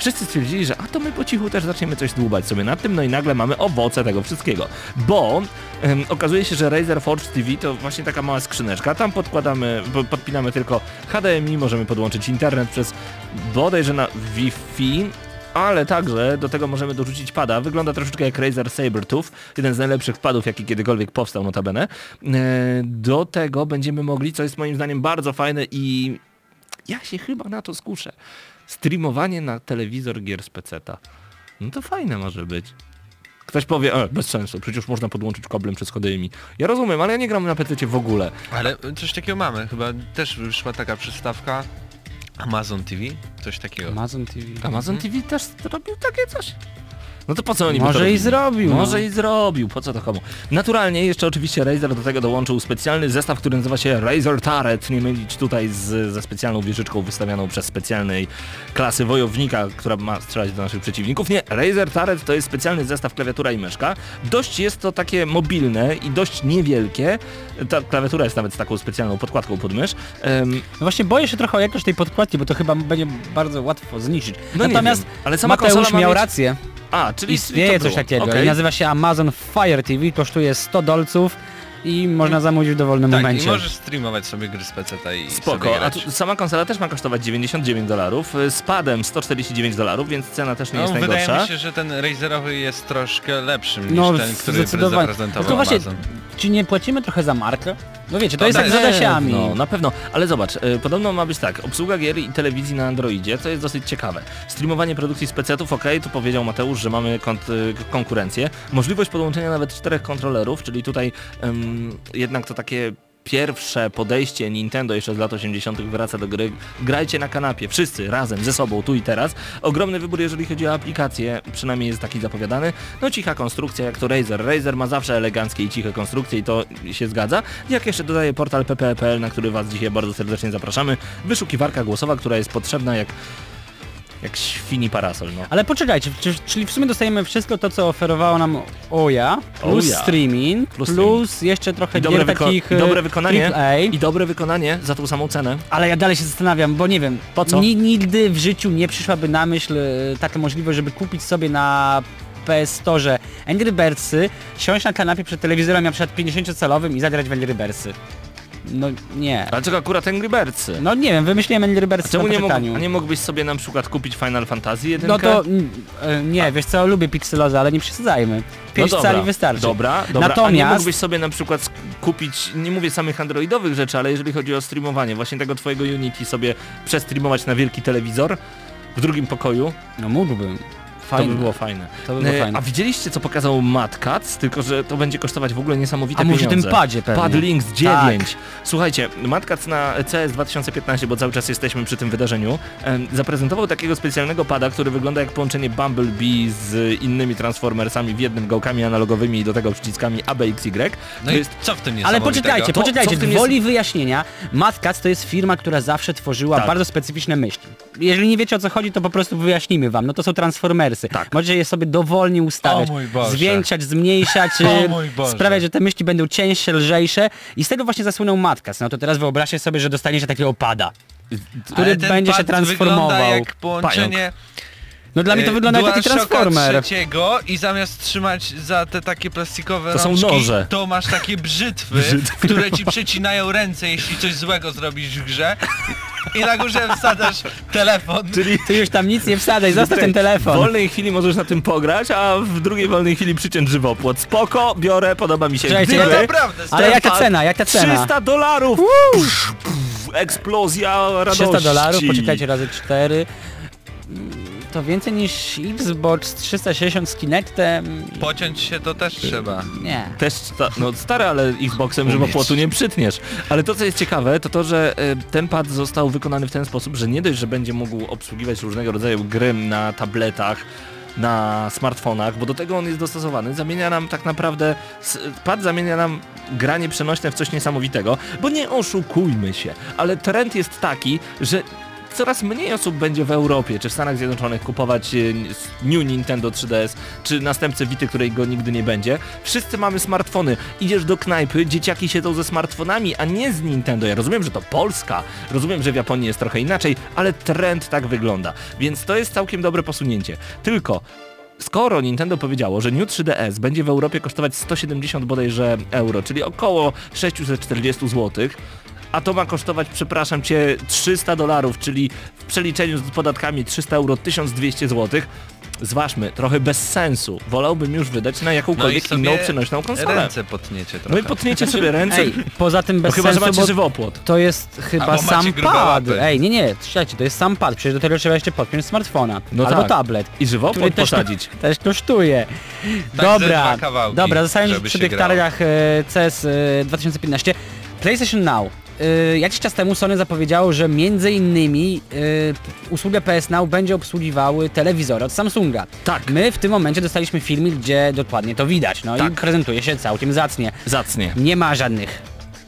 Wszyscy stwierdzili, że a to my po cichu też zaczniemy coś dłubać sobie nad tym, no i nagle mamy owoce tego wszystkiego. Bo em, okazuje się, że Razer Forge TV to właśnie taka mała skrzyneczka. Tam podkładamy, po- podpinamy tylko HDMI, możemy podłączyć internet przez bodajże na Wi-Fi. Ale także do tego możemy dorzucić pada. Wygląda troszeczkę jak Razer Sabertooth, jeden z najlepszych padów, jaki kiedykolwiek powstał notabene. E, Do tego będziemy mogli, co jest moim zdaniem bardzo fajne i ja się chyba na to skuszę. Streamowanie na telewizor gier z peceta. No to fajne może być. Ktoś powie, e, bez sensu, przecież można podłączyć kablem przez HDMI. Ja rozumiem, ale ja nie gram na PC w ogóle. Ale coś takiego mamy, chyba też wyszła taka przystawka Amazon TV, coś takiego. Amazon TV. Amazon TV też robił takie coś. No to po co oni Może i zrobił, no. Może i zrobił, po co to komu? Naturalnie jeszcze oczywiście Razer do tego dołączył specjalny zestaw, który nazywa się Razer Turret, nie mylić tutaj z, ze specjalną wieżyczką wystawianą przez specjalnej klasy wojownika, która ma strzelać do naszych przeciwników. Nie, Razer Turret to jest specjalny zestaw klawiatura i myszka. Dość jest to takie mobilne i dość niewielkie. Ta klawiatura jest nawet z taką specjalną podkładką pod mysz. Em, No właśnie boję się trochę o jakość tej podkładki, bo to chyba będzie bardzo łatwo zniszczyć. No nie Natomiast wiem, ale sama Mateusz ma miał mieć- rację. A, czyli Istnieje coś było. takiego i nazywa się Amazon Fire TV, kosztuje 100 dolców i można zamówić w dowolnym Tak, i momencie. możesz streamować sobie gry z PC i sobie Spoko, a tu sama konsola też ma kosztować 99 dolarów, y, z padem 149 dolarów, więc cena też nie No, jest wydaje najgorsza. mi się, że ten Razerowy jest troszkę lepszym niż No, ten, który zdecydowanie. zaprezentował Tylko właśnie, Amazon. czy nie płacimy trochę za markę? No wiecie, to No jest jak z Adasiami. No, na pewno, ale zobacz, y, podobno ma być tak, obsługa gier i telewizji na Androidzie, co jest dosyć ciekawe. Streamowanie produkcji z PC-ów, ok, tu powiedział Mateusz, że mamy kont- y, konkurencję. Możliwość podłączenia nawet czterech kontrolerów, czyli tutaj ym, jednak to takie pierwsze podejście Nintendo jeszcze z lat 80. wraca do gry. Grajcie na kanapie, wszyscy razem, ze sobą, tu i teraz. Ogromny wybór, jeżeli chodzi o aplikacje, przynajmniej jest taki zapowiadany. No cicha konstrukcja, jak to Razer. Razer ma zawsze eleganckie i ciche konstrukcje i to się zgadza. Jak jeszcze dodaje portal pp.pl, na który Was dzisiaj bardzo serdecznie zapraszamy. Wyszukiwarka głosowa, która jest potrzebna jak jak świni parasol, no. Ale poczekajcie, czy, czyli w sumie dostajemy wszystko to, co oferowało nam Oja, plus Oja. streaming, Plus plus, streaming. jeszcze trochę I dobre, wyko- takich i dobre e, wykonanie. I dobre wykonanie za tą samą cenę. Ale ja dalej się zastanawiam, bo nie wiem, Po co? Ni nigdy w życiu nie przyszłaby na myśl e, taka możliwość, żeby kupić sobie na PS Store Angry Birdsy, siąść na kanapie przed telewizorem na przykład 50-calowym i zagrać w Angry Birdsy. No nie. Dlaczego akurat Angry Birdsy? No nie wiem, wymyśliłem Angry A Birdsy czemu na nie, mógł, a nie mógłbyś sobie na przykład kupić Final Fantasy 1? No to mm, e, nie, wiesz co, lubię pikselozę, ale nie przesadzajmy. 5 no dobra, cali wystarczy. Dobra, dobra. A nie Natomiast mógłbyś sobie na przykład kupić, nie mówię samych androidowych rzeczy, ale jeżeli chodzi o streamowanie, właśnie tego twojego Unity sobie przestreamować na wielki telewizor w drugim pokoju, no mógłbym. To Fajne. by było fajne. To by było E, fajne. A widzieliście co pokazał Mad Cats? Tylko, że to będzie kosztować w ogóle niesamowite A może pieniądze. tym padzie pewnie. Pad Links 9. Tak. Słuchajcie, Mad Cats na CS 2015, bo cały czas jesteśmy przy tym wydarzeniu, zaprezentował takiego specjalnego pada, który wygląda jak połączenie Bumblebee z innymi Transformersami w jednym, gałkami analogowymi i do tego przyciskami A, B, X, Y. No to i jest co w tym Ale niesamowitego? poczekajcie, To, poczekajcie, co w tym w jest- woli wyjaśnienia, Madcats to jest firma, która zawsze tworzyła Tak. bardzo specyficzne myśli. Jeżeli nie wiecie o co chodzi, to po prostu wyjaśnimy wam. No to są Transformersy. Tak. Możecie je sobie dowolnie ustawiać, O mój Boże. zwiększać, zmniejszać, O y, mój Boże. sprawiać, że te myśli będą cięższe, lżejsze i z tego właśnie zasłynął Madcats. No to teraz wyobraźcie sobie, że dostaniecie takiego pada, który Ale ten będzie się pad transformował. wygląda jak połączenie No dla mnie to e, wygląda jak taki Transformer. trzeciego i zamiast trzymać za te takie plastikowe To są rączki, noże. to masz takie brzytwy, które ci przecinają ręce, jeśli coś złego zrobisz w grze. I na górze wsadzasz telefon. Czyli Ty już tam nic nie wsadaj, zostaw ten w telefon. wolnej chwili możesz na tym pograć, a w drugiej wolnej chwili przyciąć żywopłot. Spoko, biorę, podoba mi się. Czekajcie, Gdyby No naprawdę, Ale ten jaka cena, jaka cena? 300 dolarów! Psz, Eksplozja radości. 300 dolarów, poczekajcie razy 4. To więcej niż Xbox 360 z Kinectem. Pociąć się to też trzeba. Nie. Też, sta- no stary, ale Xboxem żywopłotu nie przytniesz. Ale to co jest ciekawe, to to, że e, ten pad został wykonany w ten sposób, że nie dość, że będzie mógł obsługiwać różnego rodzaju gry na tabletach, na smartfonach, bo do tego on jest dostosowany, zamienia nam tak naprawdę, pad zamienia nam granie przenośne w coś niesamowitego, bo nie oszukujmy się, ale trend jest taki, że coraz mniej osób będzie w Europie czy w Stanach Zjednoczonych kupować e, New Nintendo 3DS, czy następcę Vity, której go nigdy nie będzie. Wszyscy mamy smartfony. Idziesz do knajpy, dzieciaki siedzą ze smartfonami, a nie z Nintendo. Ja rozumiem, że to Polska, rozumiem, że w Japonii jest trochę inaczej, ale trend tak wygląda. Więc to jest całkiem dobre posunięcie. Tylko Skoro Nintendo powiedziało, że New 3DS będzie w Europie kosztować 170 bodajże euro, czyli około 640 zł, a to ma kosztować, przepraszam cię, 300 dolarów, czyli w przeliczeniu z podatkami 300 euro 1200 zł, zważmy, trochę bez sensu. Wolałbym już wydać na No jakąkolwiek sobie inną przenośną konsolę. ręce potniecie trochę. No i potniecie sobie ręce, Ej, poza tym no bez chyba, że sensu, macie bo żywopłot. to jest chyba macie sam pad. Ej, nie, nie, słuchajcie, to jest sam pad, przecież do tego trzeba jeszcze podpiąć smartfona. No albo tak. tablet. I żywopłot też, posadzić. też kosztuje. Tak dobra, dobra, zostając przy tych targach e, CS e, 2015. PlayStation Now. Y, jakiś czas temu Sony zapowiedziało, że między innymi y, usługę PS Now będzie obsługiwały telewizory od Samsunga. Tak. My w tym momencie dostaliśmy filmik, gdzie dokładnie to widać, no i Tak. prezentuje się całkiem zacnie. Zacnie. Nie ma żadnych,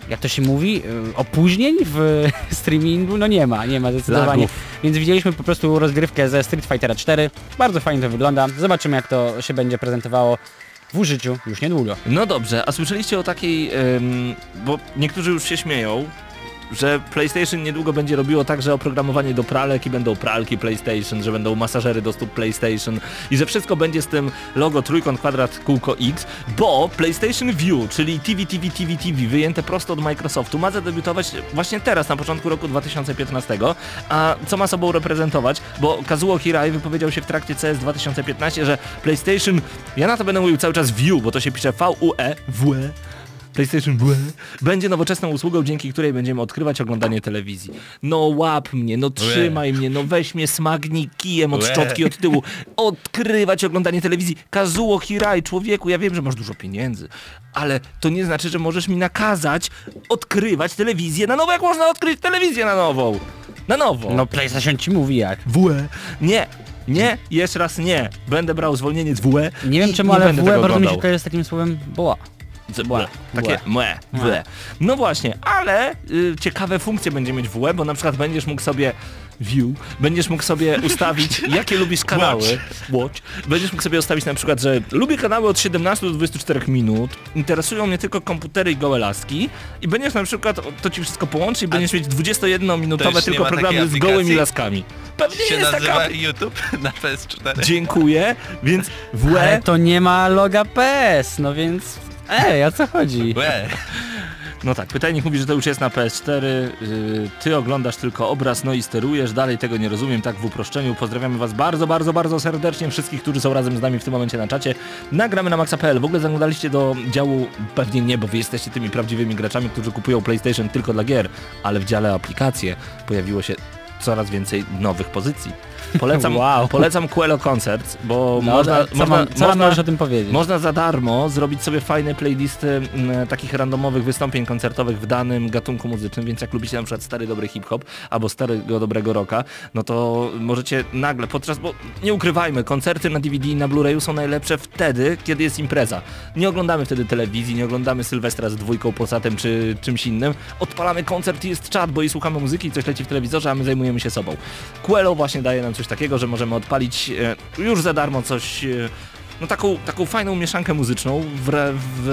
jak to się mówi, y, opóźnień w streamingu? No nie ma, nie ma zdecydowanie. Lagów. Więc widzieliśmy po prostu rozgrywkę ze Street Fightera 4. Bardzo fajnie to wygląda. Zobaczymy jak to się będzie prezentowało w użyciu już niedługo. No dobrze, a słyszeliście o takiej, em, bo niektórzy już się śmieją, że PlayStation niedługo będzie robiło także oprogramowanie do pralek i będą pralki PlayStation, że będą masażery do stóp PlayStation i że wszystko będzie z tym logo trójkąt, kwadrat, kółko X, bo PlayStation View, czyli TV, TV, TV, TV, wyjęte prosto od Microsoftu, ma zadebiutować właśnie teraz, na początku roku 2015, a co ma sobą reprezentować, bo Kazuo Hirai wypowiedział się w trakcie CS 2015, że PlayStation, ja na to będę mówił cały czas View, bo to się pisze V-U-E, W-E, PlayStation WE będzie nowoczesną usługą, dzięki której będziemy odkrywać oglądanie telewizji. No łap mnie, no trzymaj mnie, no weź mnie smagnij kijem od szczotki od tyłu. Odkrywać oglądanie telewizji. Kazuo Hirai, człowieku, ja wiem, że masz dużo pieniędzy, ale to nie znaczy, że możesz mi nakazać odkrywać telewizję na nowo, jak można odkryć telewizję na nową. Na nowo. No PlayStation ci mówi jak. WE. Nie. Nie, jeszcze raz nie. Będę brał zwolnienie z WE. Nie wiem czemu, ale WE bardzo mi się kojarzy z takim słowem boa. Błe. Takie młe, ble. No właśnie, ale y, ciekawe funkcje będzie mieć WE, bo na przykład będziesz mógł sobie view, będziesz mógł sobie ustawić, jakie lubisz kanały. Watch. Będziesz mógł sobie ustawić na przykład, że lubię kanały od 17 do 24 minut, interesują mnie tylko komputery i gołe laski i będziesz na przykład, to ci wszystko połączy i będziesz mieć 21-minutowe Też nie tylko programy z gołymi laskami. Pewnie się jest taka nazywa apli- YouTube na PS4. Dziękuję, więc WE Ale to nie ma loga PS, no więc... Ej, o co chodzi? No tak, pytajnik mówi, że to już jest na PS4, yy, ty oglądasz tylko obraz, no i sterujesz, dalej tego nie rozumiem, tak w uproszczeniu. Pozdrawiamy was bardzo, bardzo, bardzo serdecznie, wszystkich, którzy są razem z nami w tym momencie na czacie. Nagramy na maxa.pl, w ogóle zaglądaliście do działu, pewnie nie, bo wy jesteście tymi prawdziwymi graczami, którzy kupują PlayStation tylko dla gier, ale w dziale aplikacje pojawiło się coraz więcej nowych pozycji. Polecam, Wow. polecam Quello Concerts, bo No, można, co, można, mam, co można, o tym powiedzieć? można za darmo zrobić sobie fajne playlisty m, takich randomowych wystąpień koncertowych w danym gatunku muzycznym, więc jak lubicie na przykład stary dobry hip-hop albo starego dobrego rocka, no to możecie nagle podczas, bo nie ukrywajmy, koncerty na DVD i na Blu-rayu są najlepsze wtedy, kiedy jest impreza. Nie oglądamy wtedy telewizji, nie oglądamy Sylwestra z dwójką, Polsatem czy czymś innym. Odpalamy koncert i jest czat, bo i słuchamy muzyki i coś leci w telewizorze, a my zajmujemy się sobą. Quello właśnie daje nam coś takiego, że możemy odpalić e, już za darmo coś... E, no taką, taką fajną mieszankę muzyczną w, w,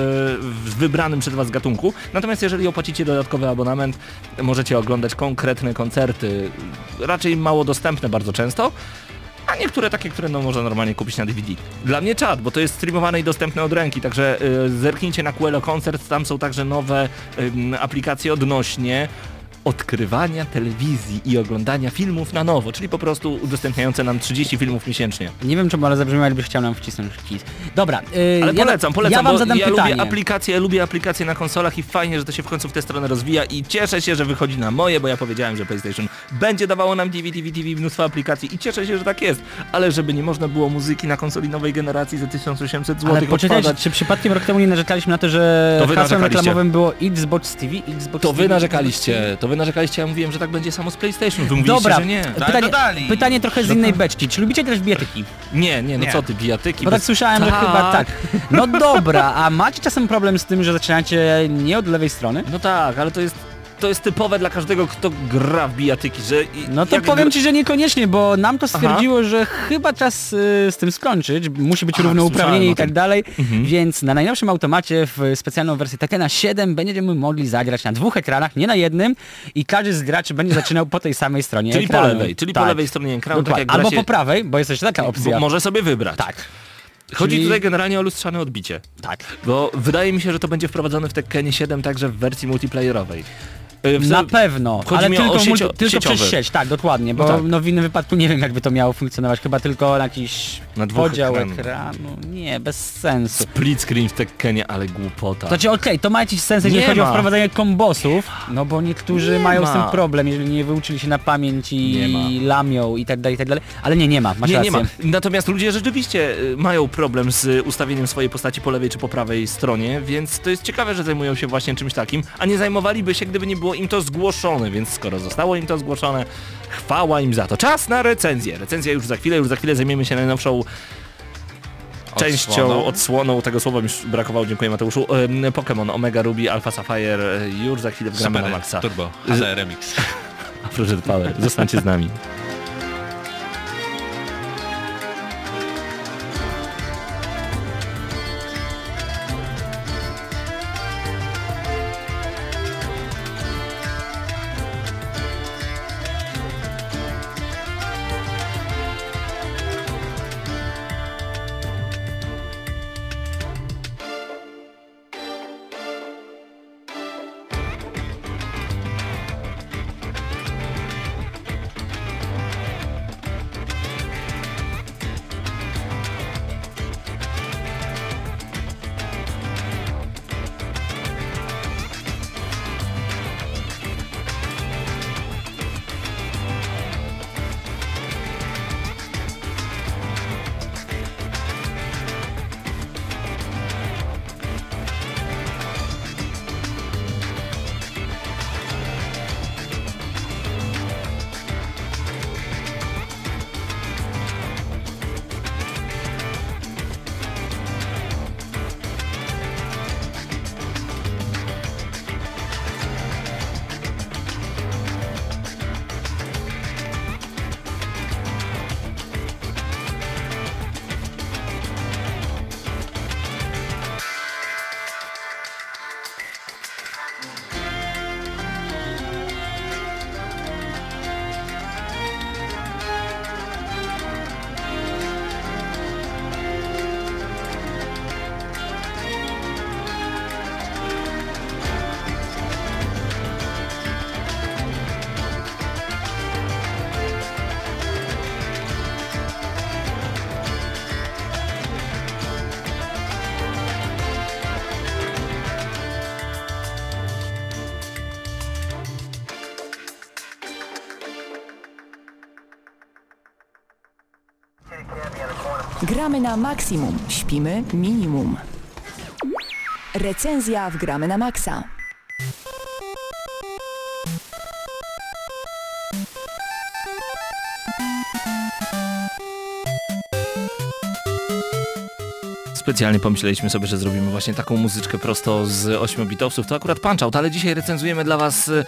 w wybranym przez Was gatunku. Natomiast jeżeli opłacicie dodatkowy abonament, możecie oglądać konkretne koncerty, raczej mało dostępne bardzo często, a niektóre takie, które no można normalnie kupić na DVD. Dla mnie czad, bo to jest streamowane i dostępne od ręki, także y, zerknijcie na Quello Concert, tam są także nowe ym, aplikacje odnośnie odkrywania telewizji i oglądania filmów na nowo, czyli po prostu udostępniające nam 30 filmów miesięcznie. Nie wiem czemu, ale zabrzmiał jakbyś chciał nam wcisnąć kij. Dobra, yy, Ale polecam, polecam, ja wam zadam ja pytanie. lubię aplikacje, lubię aplikacje na konsolach i fajnie, że to się w końcu w tę stronę rozwija i cieszę się, że wychodzi na moje, bo ja powiedziałem, że PlayStation będzie dawało nam DVD, DVD, mnóstwo aplikacji i cieszę się, że tak jest, ale żeby nie można było muzyki na konsoli nowej generacji za 1800 zł Ale odpalać, czy przypadkiem rok temu nie narzekaliśmy na to, że To wy hasłem reklamowym było Xbox TV, Xbox to wy TV, narzekaliście, to wy narzekaliście, ja mówiłem, że tak będzie samo z PlayStation, wy mówiliście, Dobra, że nie. pytanie, dodali. pytanie trochę z innej beczki. Czy lubicie grać w bijatyki? Nie, nie, no Nie. co ty, bijatyki. Bo tak bez- słyszałem, że chyba tak. No dobra, a macie czasem problem z tym, że zaczynacie nie od lewej strony? No tak, ale to jest, to jest typowe dla każdego, kto gra w bijatyki, że... i- No to powiem gra- ci, że niekoniecznie, bo nam to stwierdziło, że chyba czas y, z tym skończyć, musi być równouprawnienie i tak dalej, Mhm. więc na najnowszym automacie w specjalną wersję Tekena 7 będziemy mogli zagrać na dwóch ekranach, nie na jednym i każdy z graczy będzie zaczynał po tej samej stronie Czyli po ekranu. lewej, czyli tak. po lewej stronie ekranu, tak Dokładnie. jak Albo gracie- po prawej, bo jest jeszcze taka opcja. Bo może sobie wybrać. Tak, Chodzi Czyli- tutaj generalnie o lustrzane odbicie. tak. Bo wydaje mi się, że to będzie wprowadzone w Tekkenie 7 także w wersji multiplayerowej. Y, w Na pewno, chodzi ale tylko, multi- tylko przez sieć, tak, dokładnie, bo No no, tak. w innym wypadku nie wiem jakby to miało funkcjonować, chyba tylko na jakiś Na podział ekranu, nie, bez sensu. Split screen w Tekkenie, ale głupota. Znaczy okej, to ma jakiś sens, jeżeli Nie chodzi o ma. wprowadzanie kombosów, no bo niektórzy Nie mają z tym ma. problem, jeżeli nie wyuczyli się na pamięć i ma. lamią i tak dalej, i tak dalej, ale nie, nie ma, masz nie, rację. nie ma. Natomiast ludzie rzeczywiście y, mają problem z y, ustawieniem swojej postaci po lewej czy po prawej stronie, więc to jest ciekawe, że zajmują się właśnie czymś takim, a nie zajmowaliby się, gdyby nie było zostało im to zgłoszone, więc skoro zostało im to zgłoszone, chwała im za to. Czas na recenzję. Recenzja już za chwilę, już za chwilę zajmiemy się najnowszą częścią, Odsłoną. odsłoną, tego słowa mi już brakowało, dziękuję Mateuszu. Pokémon Omega Ruby Alpha Sapphire już za chwilę wgramy Super, na maksa. Turbo, HD Remix. Proszę Power, zostańcie z nami. Gramy na maksimum, śpimy minimum. Recenzja w Gramy na Maxa. Specjalnie pomyśleliśmy sobie, że zrobimy właśnie taką muzyczkę prosto z 8-bitowców. To akurat Punch Out, ale dzisiaj recenzujemy dla Was y,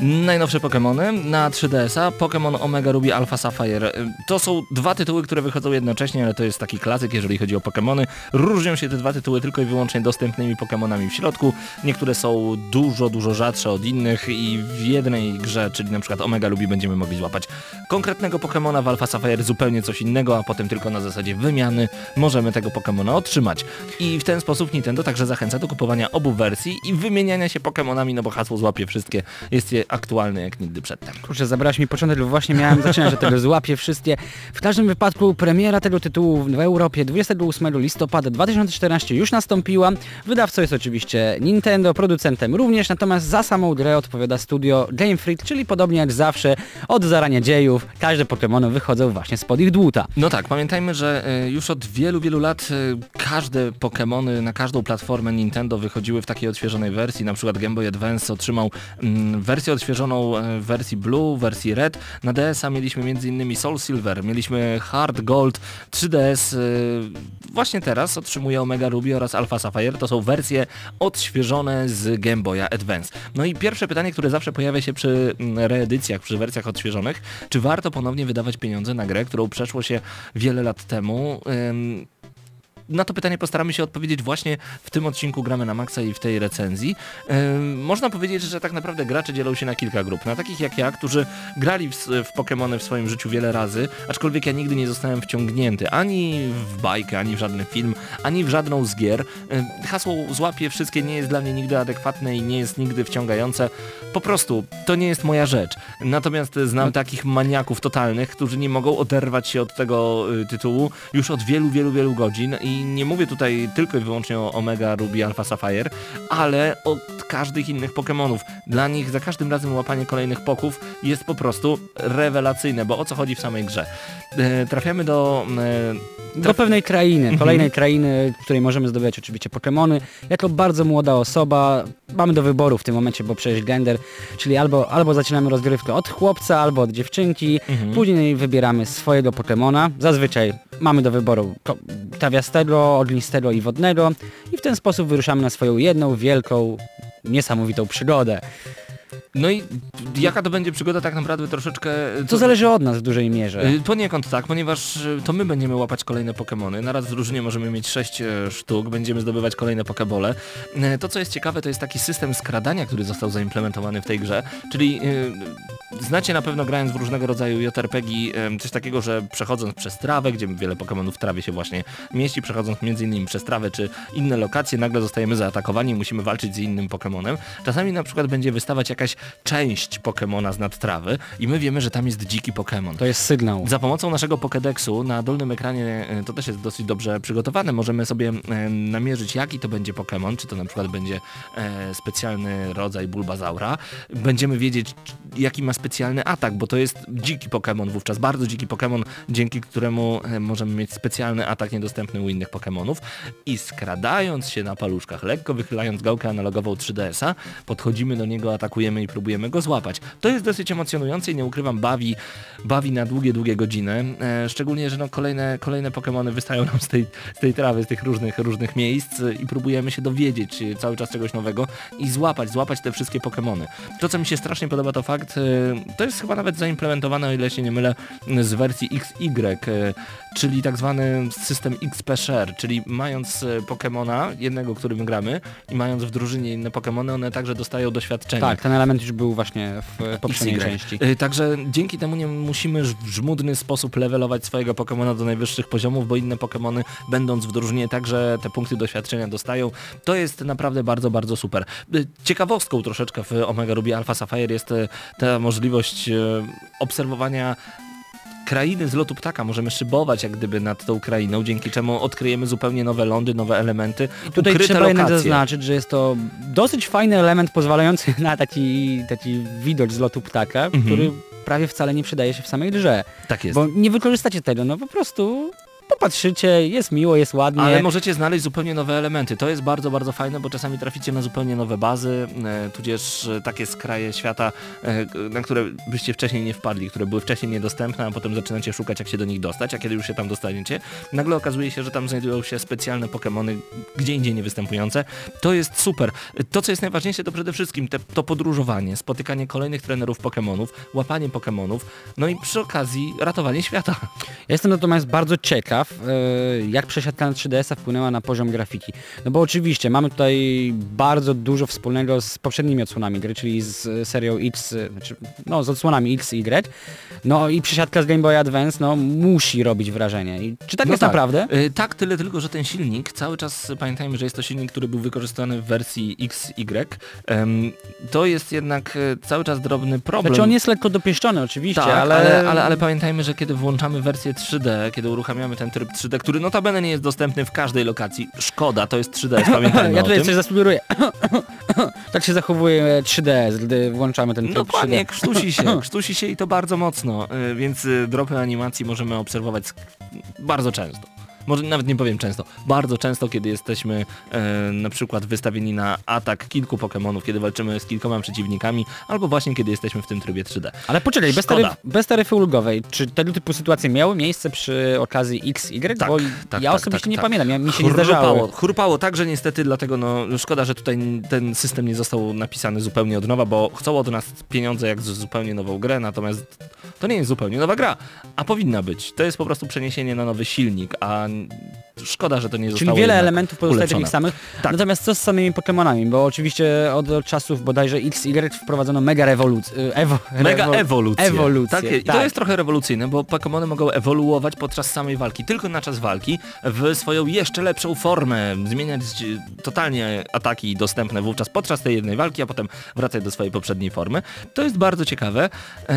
najnowsze Pokémony na 3DS-a. Pokémon Omega Ruby Alpha Sapphire. To są dwa tytuły, które wychodzą jednocześnie, ale to jest taki klasyk, jeżeli chodzi o Pokémony. Różnią się te dwa tytuły tylko i wyłącznie dostępnymi Pokémonami w środku. Niektóre są dużo, dużo rzadsze od innych i w jednej grze, czyli na przykład Omega Ruby będziemy mogli złapać konkretnego Pokémona w Alpha Sapphire zupełnie coś innego, a potem tylko na zasadzie wymiany możemy tego Pokémona otrzymać. I w ten sposób Nintendo także zachęca do kupowania obu wersji i wymieniania się Pokémonami, no bo hasło złapie wszystkie jest je aktualne jak nigdy przedtem. Kurczę, zabrałaś mi początek, bo właśnie miałem zaczynać od tego złapie wszystkie. W każdym wypadku premiera tego tytułu w Europie 28 listopada 2014 już nastąpiła. Wydawcą jest oczywiście Nintendo, producentem również, natomiast za samą grę odpowiada studio Game Freak, czyli podobnie jak zawsze od zarania dziejów każde Pokémony wychodzą właśnie spod ich dłuta. No tak, pamiętajmy, że y, już od wielu, wielu lat y, każde Pokémony na każdą platformę Nintendo wychodziły w takiej odświeżonej wersji, na przykład Game Boy Advance otrzymał mm, wersję odświeżoną e, w wersji Blue, wersji Red, na DS-a mieliśmy m.in. Soul Silver, mieliśmy Hard Gold, 3DS y, właśnie teraz otrzymuje Omega Ruby oraz Alpha Sapphire, to są wersje odświeżone z Game Boya Advance. No i pierwsze pytanie, które zawsze pojawia się przy mm, reedycjach, przy wersjach odświeżonych, czy warto ponownie wydawać pieniądze na grę, którą przeszło się wiele lat temu? Na to pytanie postaramy się odpowiedzieć właśnie w tym odcinku Gramy na Maxa i w tej recenzji. Można powiedzieć, że tak naprawdę gracze dzielą się na kilka grup. Na takich jak ja, którzy grali w, w Pokémony w swoim życiu wiele razy, aczkolwiek ja nigdy nie zostałem wciągnięty ani w bajkę, ani w żaden film, ani w żadną z gier. Hasło złapie wszystkie nie jest dla mnie nigdy adekwatne i nie jest nigdy wciągające. Po prostu to nie jest moja rzecz. Natomiast znam takich maniaków totalnych, którzy nie mogą oderwać się od tego y, tytułu już od wielu, wielu, wielu godzin i I nie mówię tutaj tylko i wyłącznie o Omega, Ruby, Alpha, Sapphire, ale od każdych innych Pokémonów. Dla nich za każdym razem łapanie kolejnych poków jest po prostu rewelacyjne, bo o co chodzi w samej grze? E, trafiamy do... E, Do pewnej krainy, kolejnej krainy, w której możemy zdobywać oczywiście Pokémony. Jako bardzo młoda osoba mamy do wyboru w tym momencie, bo przecież gender, czyli albo, albo zaczynamy rozgrywkę od chłopca, albo od dziewczynki, później wybieramy swojego Pokémona. Zazwyczaj mamy do wyboru trawiastego, ognistego i wodnego i w ten sposób wyruszamy na swoją jedną wielką, niesamowitą przygodę. No i jaka to będzie przygoda tak naprawdę troszeczkę... Co zależy od nas w dużej mierze. Y, Poniekąd tak, ponieważ y, to my będziemy łapać kolejne Pokémony. Naraz w drużynie możemy mieć 6 sztuk, będziemy zdobywać kolejne Pokebole. To co jest ciekawe, to jest taki system skradania, który został zaimplementowany w tej grze, czyli znacie na pewno grając w różnego rodzaju JRPG coś takiego, że przechodząc przez trawę, gdzie wiele Pokémonów w trawie się właśnie mieści, przechodząc między innymi przez trawę czy inne lokacje, nagle zostajemy zaatakowani i musimy walczyć z innym Pokémonem. Czasami na przykład będzie wystawać jakaś część Pokémona z nad trawy i my wiemy, że tam jest dziki Pokémon. To jest sygnał. Za pomocą naszego Pokédexu na dolnym ekranie, e, to też jest dosyć dobrze przygotowane, możemy sobie e, namierzyć jaki to będzie Pokémon, czy to na przykład będzie e, specjalny rodzaj Bulbazaura. Będziemy wiedzieć jaki ma specjalny atak, bo to jest dziki Pokémon wówczas, bardzo dziki Pokémon, dzięki któremu możemy mieć specjalny atak niedostępny u innych Pokémonów i skradając się na paluszkach, lekko wychylając gałkę analogową 3DS-a, podchodzimy do niego, atakujemy i próbujemy go złapać. To jest dosyć emocjonujące i nie ukrywam, bawi, bawi na długie, długie godziny. E, szczególnie, że no kolejne, kolejne Pokémony wystają nam z tej, z tej trawy, z tych różnych, różnych miejsc e, i próbujemy się dowiedzieć e, cały czas czegoś nowego i złapać, złapać te wszystkie Pokémony. To, co mi się strasznie podoba, to fakt, e, to jest chyba nawet zaimplementowane, o ile się nie mylę, z wersji XY, e, czyli tak zwany system XP Share, czyli mając e, Pokémona, jednego, którym gramy i mając w drużynie inne Pokémony, one także dostają doświadczenie. Tak, ten element już był właśnie w poprzedniej XY. części. Y, Także dzięki temu nie musimy w żmudny sposób levelować swojego Pokemona do najwyższych poziomów, bo inne Pokemony będąc w drużynie także te punkty doświadczenia dostają. To jest naprawdę bardzo, bardzo super. Y, Ciekawostką troszeczkę w Omega Ruby Alpha Sapphire jest y, ta możliwość y, obserwowania krainy z lotu ptaka. Możemy szybować jak gdyby nad tą krainą, dzięki czemu odkryjemy zupełnie nowe lądy, nowe elementy, Tutaj ukryte trzeba jednak lokacje. zaznaczyć, że jest to dosyć fajny element pozwalający na taki, taki widok z lotu ptaka, Mhm. który prawie wcale nie przydaje się w samej grze. Tak jest. Bo nie wykorzystacie tego, no po prostu popatrzycie, jest miło, jest ładnie. Ale możecie znaleźć zupełnie nowe elementy. To jest bardzo, bardzo fajne, bo czasami traficie na zupełnie nowe bazy, e, tudzież e, takie skraje świata, e, na które byście wcześniej nie wpadli, które były wcześniej niedostępne, a potem zaczynacie szukać, jak się do nich dostać, a kiedy już się tam dostaniecie, nagle okazuje się, że tam znajdują się specjalne Pokémony, gdzie indziej nie występujące. To jest super. To, co jest najważniejsze, to przede wszystkim te, to podróżowanie, spotykanie kolejnych trenerów Pokémonów, łapanie Pokémonów, no i przy okazji ratowanie świata. Ja jestem natomiast bardzo ciekaw, e, jak przesiadka na 3DS-a wpłynęła na poziom grafiki. No bo oczywiście mamy tutaj bardzo dużo wspólnego z poprzednimi odsłonami gry, czyli z e, serią X, e, znaczy, no z odsłonami X i Y. No i przesiadka z Game Boy Advance, no musi robić wrażenie. I czy tak No jest tak. naprawdę? Y, tak, tyle tylko, że ten silnik, cały czas pamiętajmy, że jest to silnik, który był wykorzystany w wersji XY. Ym, to jest jednak cały czas drobny problem. Znaczy on jest lekko dopieszczony oczywiście, tak, ale... ale... Ale, ale, pamiętajmy, że kiedy włączamy wersję 3D, kiedy uruchamiamy ten tryb 3D, który notabene nie jest dostępny w każdej lokacji, szkoda, to jest 3D, pamiętajmy ja tutaj coś zasugeruję. tak się zachowuje 3DS, gdy włączamy ten tryb Dokładnie, 3D. krztusi się, krztusi się i to bardzo mocno, y, więc y, dropy animacji możemy obserwować bardzo często. Może nawet nie powiem często, bardzo często, kiedy jesteśmy e, na przykład wystawieni na atak kilku Pokémonów, kiedy walczymy z kilkoma przeciwnikami, albo właśnie kiedy jesteśmy w tym trybie 3D. Ale poczekaj, bez, taryf, bez taryfy ulgowej, czy tego typu sytuacje miały miejsce przy okazji XY? Tak, Bo tak, ja tak, osobiście tak, nie tak. pamiętam, ja, mi się nie Chrupało, zdarzało. chrupało także niestety, dlatego no szkoda, że tutaj ten system nie został napisany zupełnie od nowa, bo chcą od nas pieniądze jak z zupełnie nową grę, natomiast to nie jest zupełnie nowa gra, a powinna być. To jest po prostu przeniesienie na nowy silnik, a szkoda, że to nie Czyli zostało wiele jednak elementów pozostaje takich samych. Tak. Natomiast co z samymi Pokémonami? Bo oczywiście od czasów bodajże XY wprowadzono mega rewolucję. Ewo, Mega ewolucję. Ewolucję, Tak, I to tak. jest trochę rewolucyjne, bo Pokémony mogą ewoluować podczas samej walki, tylko na czas walki, w swoją jeszcze lepszą formę, zmieniać totalnie ataki dostępne wówczas podczas tej jednej walki, a potem wracać do swojej poprzedniej formy. To jest bardzo ciekawe. E,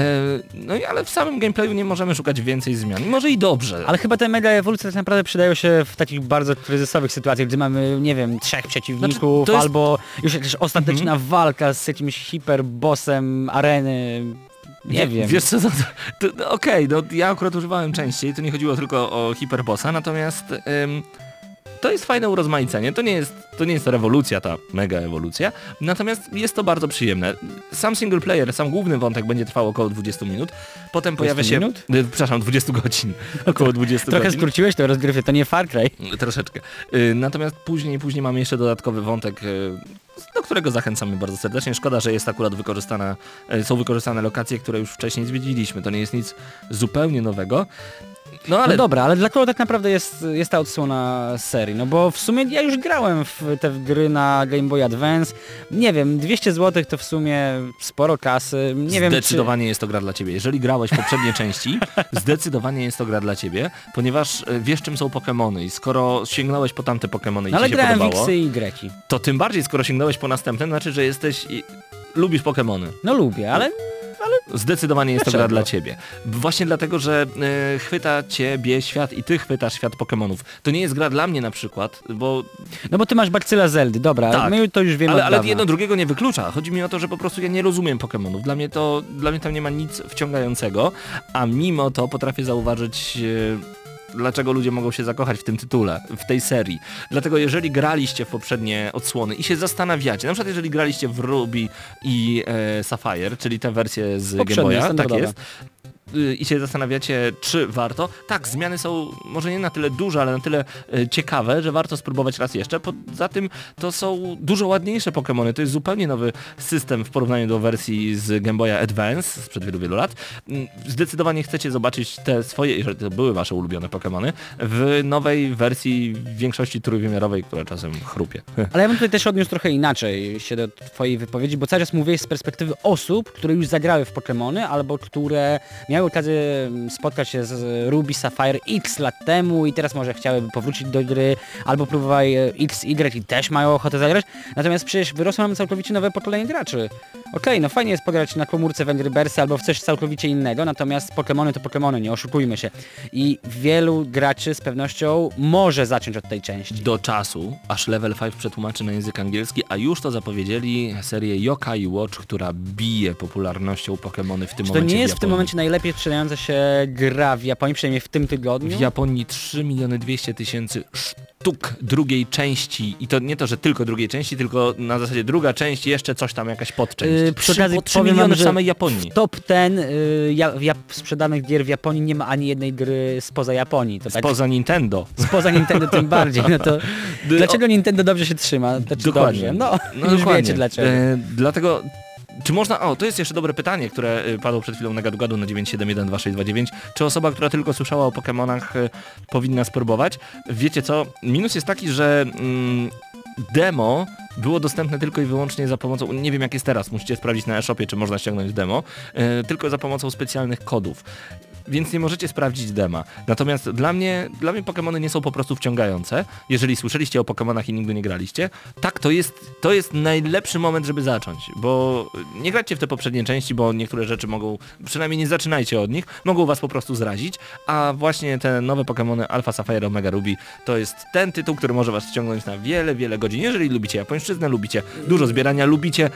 no i ale w samym gameplayu nie możemy szukać więcej zmian. Może i dobrze. Ale chyba te mega ewolucje tak naprawdę przydają się w takich bardzo kryzysowych sytuacjach, gdy mamy, nie wiem, trzech przeciwników, Znaczy, jest- albo już jakaś ostateczna Mhm. walka z jakimś hiperbossem areny. Nie Wie- wiem. Wiesz co, to, to, to, okej, no ja akurat używałem częściej, to nie chodziło tylko o hiperbossa, natomiast ym, to jest fajne urozmaicenie, to nie jest, to nie jest rewolucja, ta mega ewolucja, natomiast jest to bardzo przyjemne. Sam single player, sam główny wątek będzie trwał około 20 minut, potem pojawia się... minut? Y, Przepraszam, 20 godzin, około 20 Trochę godzin. skróciłeś tę rozgrywkę, to nie Far Cry. Troszeczkę. Y, Natomiast później, później mamy jeszcze dodatkowy wątek, y, do którego zachęcamy bardzo serdecznie. Szkoda, że jest akurat wykorzystana, y, są wykorzystane lokacje, które już wcześniej zwiedziliśmy. To nie jest nic zupełnie nowego. No ale No dobra, ale dla kogo tak naprawdę jest, jest ta odsłona serii? No bo w sumie ja już grałem w te gry na Game Boy Advance. Nie wiem, 200 zł to w sumie sporo kasy. Nie wiem, czy... zdecydowanie jest to gra dla ciebie. Jeżeli grałeś w poprzednie części, zdecydowanie jest to gra dla ciebie, ponieważ y, wiesz czym są Pokémony i skoro sięgnąłeś po tamte Pokémony i No ale ci się w podobało, X i Y. to tym bardziej skoro sięgnąłeś po następne, znaczy, że jesteś... i- Lubisz Pokémony. No lubię, ale Zdecydowanie jest to gra dla ciebie. Właśnie dlatego, że e, chwyta ciebie świat i ty chwytasz świat Pokémonów. To nie jest gra dla mnie na przykład, bo... No bo ty masz bakcyla Zeldy, dobra, Tak. my to już wiemy Ale, ale jedno drugiego nie wyklucza. Chodzi mi o to, że po prostu ja nie rozumiem Pokémonów. Dla mnie to, dla mnie tam nie ma nic wciągającego, a mimo to potrafię zauważyć... E, Dlaczego ludzie mogą się zakochać w tym tytule, w tej serii. Dlatego jeżeli graliście w poprzednie odsłony i się zastanawiacie, na przykład jeżeli graliście w Ruby i e, Sapphire, czyli tę wersję z Game Boya, tak jest, i się zastanawiacie, czy warto. Tak, zmiany są może nie na tyle duże, ale na tyle y, ciekawe, że warto spróbować raz jeszcze. Poza tym to są dużo ładniejsze Pokémony. To jest zupełnie nowy system w porównaniu do wersji z Game Boya Advance sprzed wielu, wielu lat. Mm, Zdecydowanie chcecie zobaczyć te swoje, jeżeli to były wasze ulubione Pokémony, w nowej wersji w większości trójwymiarowej, która czasem chrupie. Ale ja bym tutaj też odniósł trochę inaczej się do twojej wypowiedzi, bo cały czas mówiłeś z perspektywy osób, które już zagrały w Pokémony, albo które miały okazję mm, spotkać się z Ruby Sapphire x lat temu i teraz może chciałyby powrócić do gry, albo próbowały e, X, Y i też mają ochotę zagrać. Natomiast przecież wyrosło nam całkowicie nowe pokolenie graczy. Okej, no fajnie jest pograć na komórce w Angry Birdsy albo w coś całkowicie innego, natomiast Pokémony to Pokémony, nie oszukujmy się. I wielu graczy z pewnością może zacząć od tej części. do czasu, aż Level 5 przetłumaczy na język angielski, a już to zapowiedzieli serię Yokai Watch, która bije popularnością Pokémony w tym Czy to momencie nie jest w w tym momencie najlepiej sprzedająca się gra w Japonii, przynajmniej w tym tygodniu? W Japonii 3 miliony 200 tysięcy sztuk drugiej części i to nie to, że tylko drugiej części, tylko na zasadzie druga część jeszcze coś tam, jakaś podczęść. Yy, przy okazji po 3 powiem miliony wam, w samej Japonii. W top 10 y, ja, ja, sprzedanych gier w Japonii nie ma ani jednej gry spoza Japonii. To tak, Spoza Nintendo. spoza Nintendo tym bardziej. No to dlaczego Nintendo dobrze się trzyma? Znaczy Dokładnie. Dobrze. No, już wiecie dlaczego. E, dlatego czy można, o to jest jeszcze dobre pytanie, które y, padło przed chwilą na gadu-gadu na 9712629. Czy osoba, która tylko słyszała o Pokemonach y, powinna spróbować? Wiecie co, minus jest taki, że mm, demo było dostępne tylko i wyłącznie za pomocą, nie wiem jak jest teraz, musicie sprawdzić na e-shopie, czy można ściągnąć demo, y, tylko za pomocą specjalnych kodów. Więc nie możecie sprawdzić dema. Natomiast dla mnie, dla mnie Pokémony nie są po prostu wciągające. Jeżeli słyszeliście o Pokémonach i nigdy nie graliście, tak, to jest, to jest najlepszy moment, żeby zacząć, bo nie gracie w te poprzednie części, bo niektóre rzeczy mogą, przynajmniej nie zaczynajcie od nich, mogą was po prostu zrazić, a właśnie te nowe Pokémony Alpha Sapphire, Omega Ruby to jest ten tytuł, który może was ściągnąć na wiele, wiele godzin. Jeżeli lubicie japońszczyznę, lubicie dużo zbierania, lubicie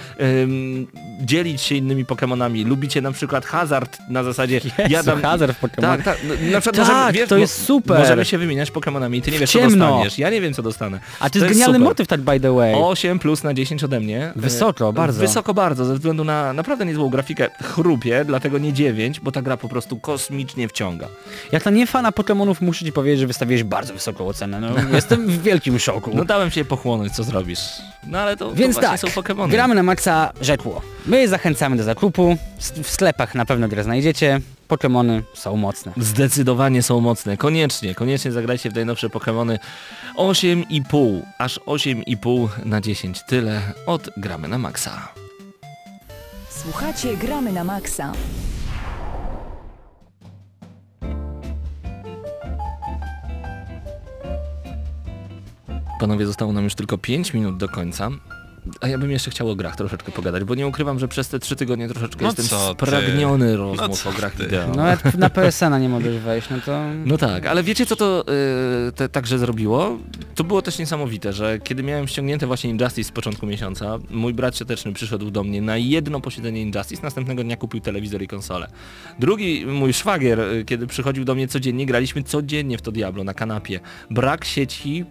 ym, dzielić się innymi Pokémonami, lubicie na przykład hazard na zasadzie Jezu, w Pokémonach. Tak, tak, no, na przykład Tak, możemy, wiesz, to jest super. Możemy się wymieniać Pokémonami i ty nie wiesz co ciemno. dostaniesz, ja nie wiem co dostanę. A to jest genialny super. motyw tak by the way. 8 plus na 10 ode mnie. Wysoko, E, bardzo. Wysoko bardzo, ze względu na naprawdę niezłą grafikę. Chrupie, dlatego nie 9, bo ta gra po prostu kosmicznie wciąga. Jak na nie fana Pokémonów muszę ci powiedzieć, że wystawiłeś bardzo wysoką ocenę. No, jestem w wielkim szoku. No dałem się pochłonąć, co zrobisz. No ale to, Więc to tak, są Pokémony. gramy na maksa rzekło. My zachęcamy do zakupu, w sklepach na pewno grę znajdziecie, Pokémony są mocne. Zdecydowanie są mocne. Koniecznie, koniecznie zagrajcie w najnowsze Pokémony. 8,5, aż 8,5 na 10. Tyle od gramy na maksa. Słuchacie Gramy na Maxa. Panowie, zostało nam już tylko 5 minut do końca. A ja bym jeszcze chciał o grach troszeczkę pogadać, bo nie ukrywam, że przez te trzy tygodnie troszeczkę No jestem co ty? spragniony rozmów No o grach wideo. No jak na PSN-a nie możesz wejść, no to... No tak, ale wiecie co to y, te, także zrobiło? To było też niesamowite, że kiedy miałem ściągnięte właśnie Injustice z początku miesiąca, mój brat cioteczny przyszedł do mnie na jedno posiedzenie Injustice, następnego dnia kupił telewizor i konsolę. Drugi, mój szwagier, y, kiedy przychodził do mnie codziennie, graliśmy codziennie w to Diablo na kanapie. Brak sieci...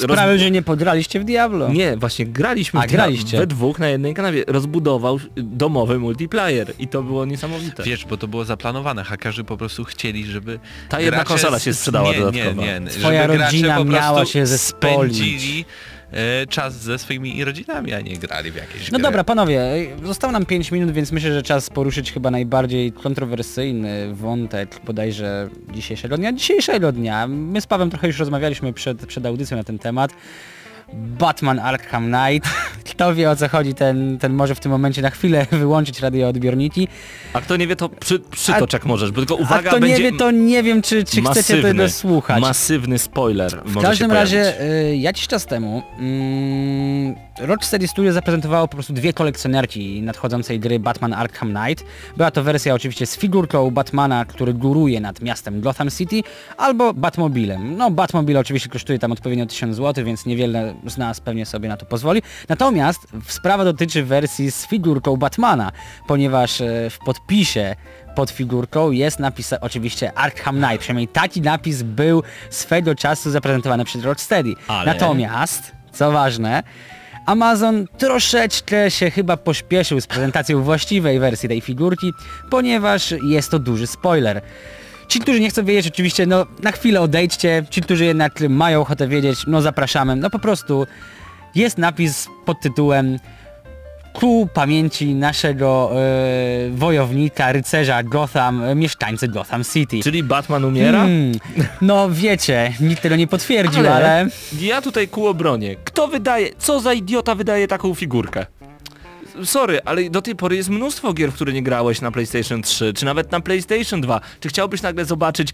roz- Sprawił, że nie podraliście w Diablo. Nie, właśnie graliśmy A, w graliście. we dwóch na jednej kanapie. Rozbudował domowy multiplayer i to było niesamowite. Wiesz, bo to było zaplanowane. Hakerzy po prostu chcieli, żeby... Ta jedna konsola się sprzedała nie, dodatkowo. Nie, nie, Twoja żeby rodzina miała się zespolić. spędzili czas ze swoimi rodzinami, a nie grali w jakieś No gry. dobra, panowie, zostało nam 5 minut, więc myślę, że czas poruszyć chyba najbardziej kontrowersyjny wątek bodajże dzisiejszego dnia. Dzisiejszego dnia. My z Pawem trochę już rozmawialiśmy przed, przed audycją na ten temat. Batman Arkham Knight. Kto wie o co chodzi, ten, ten może w tym momencie na chwilę wyłączyć radioodbiorniki. A kto nie wie, to przy, przytocz jak możesz, bo tylko uwaga, A kto nie wie, to nie wiem, czy, czy chcecie masywny, tego słuchać. Masywny spoiler W każdym razie y, jakiś czas temu mm, Rocksteady Studio zaprezentowało po prostu dwie kolekcjonerki nadchodzącej gry Batman Arkham Knight. Była to wersja oczywiście z figurką Batmana, który góruje nad miastem Gotham City, albo Batmobilem. No Batmobil oczywiście kosztuje tam odpowiednio 1000 zł, więc niewiele z nas pewnie sobie na to pozwoli. Natomiast sprawa dotyczy wersji z figurką Batmana, ponieważ e, w podpisie pod figurką jest napis oczywiście Arkham Knight, przynajmniej taki napis był swego czasu zaprezentowany przez Rocksteady. Ale- Natomiast, co ważne, Amazon troszeczkę się chyba pośpieszył z prezentacją właściwej wersji tej figurki, ponieważ jest to duży spoiler. Ci, którzy nie chcą wiedzieć, oczywiście, no na chwilę odejdźcie. Ci, którzy jednak mają ochotę wiedzieć, no zapraszamy. No po prostu jest napis pod tytułem ku pamięci naszego e, wojownika, rycerza Gotham, e, mieszkańcy Gotham City. Czyli Batman umiera? Hmm, no wiecie, nikt tego nie potwierdził, Ale- ale... Ja tutaj ku obronie. Kto wydaje, co za idiota wydaje taką figurkę? Sorry, ale do tej pory jest mnóstwo gier, w które nie grałeś na PlayStation 3, czy nawet na PlayStation 2. Czy chciałbyś nagle zobaczyć...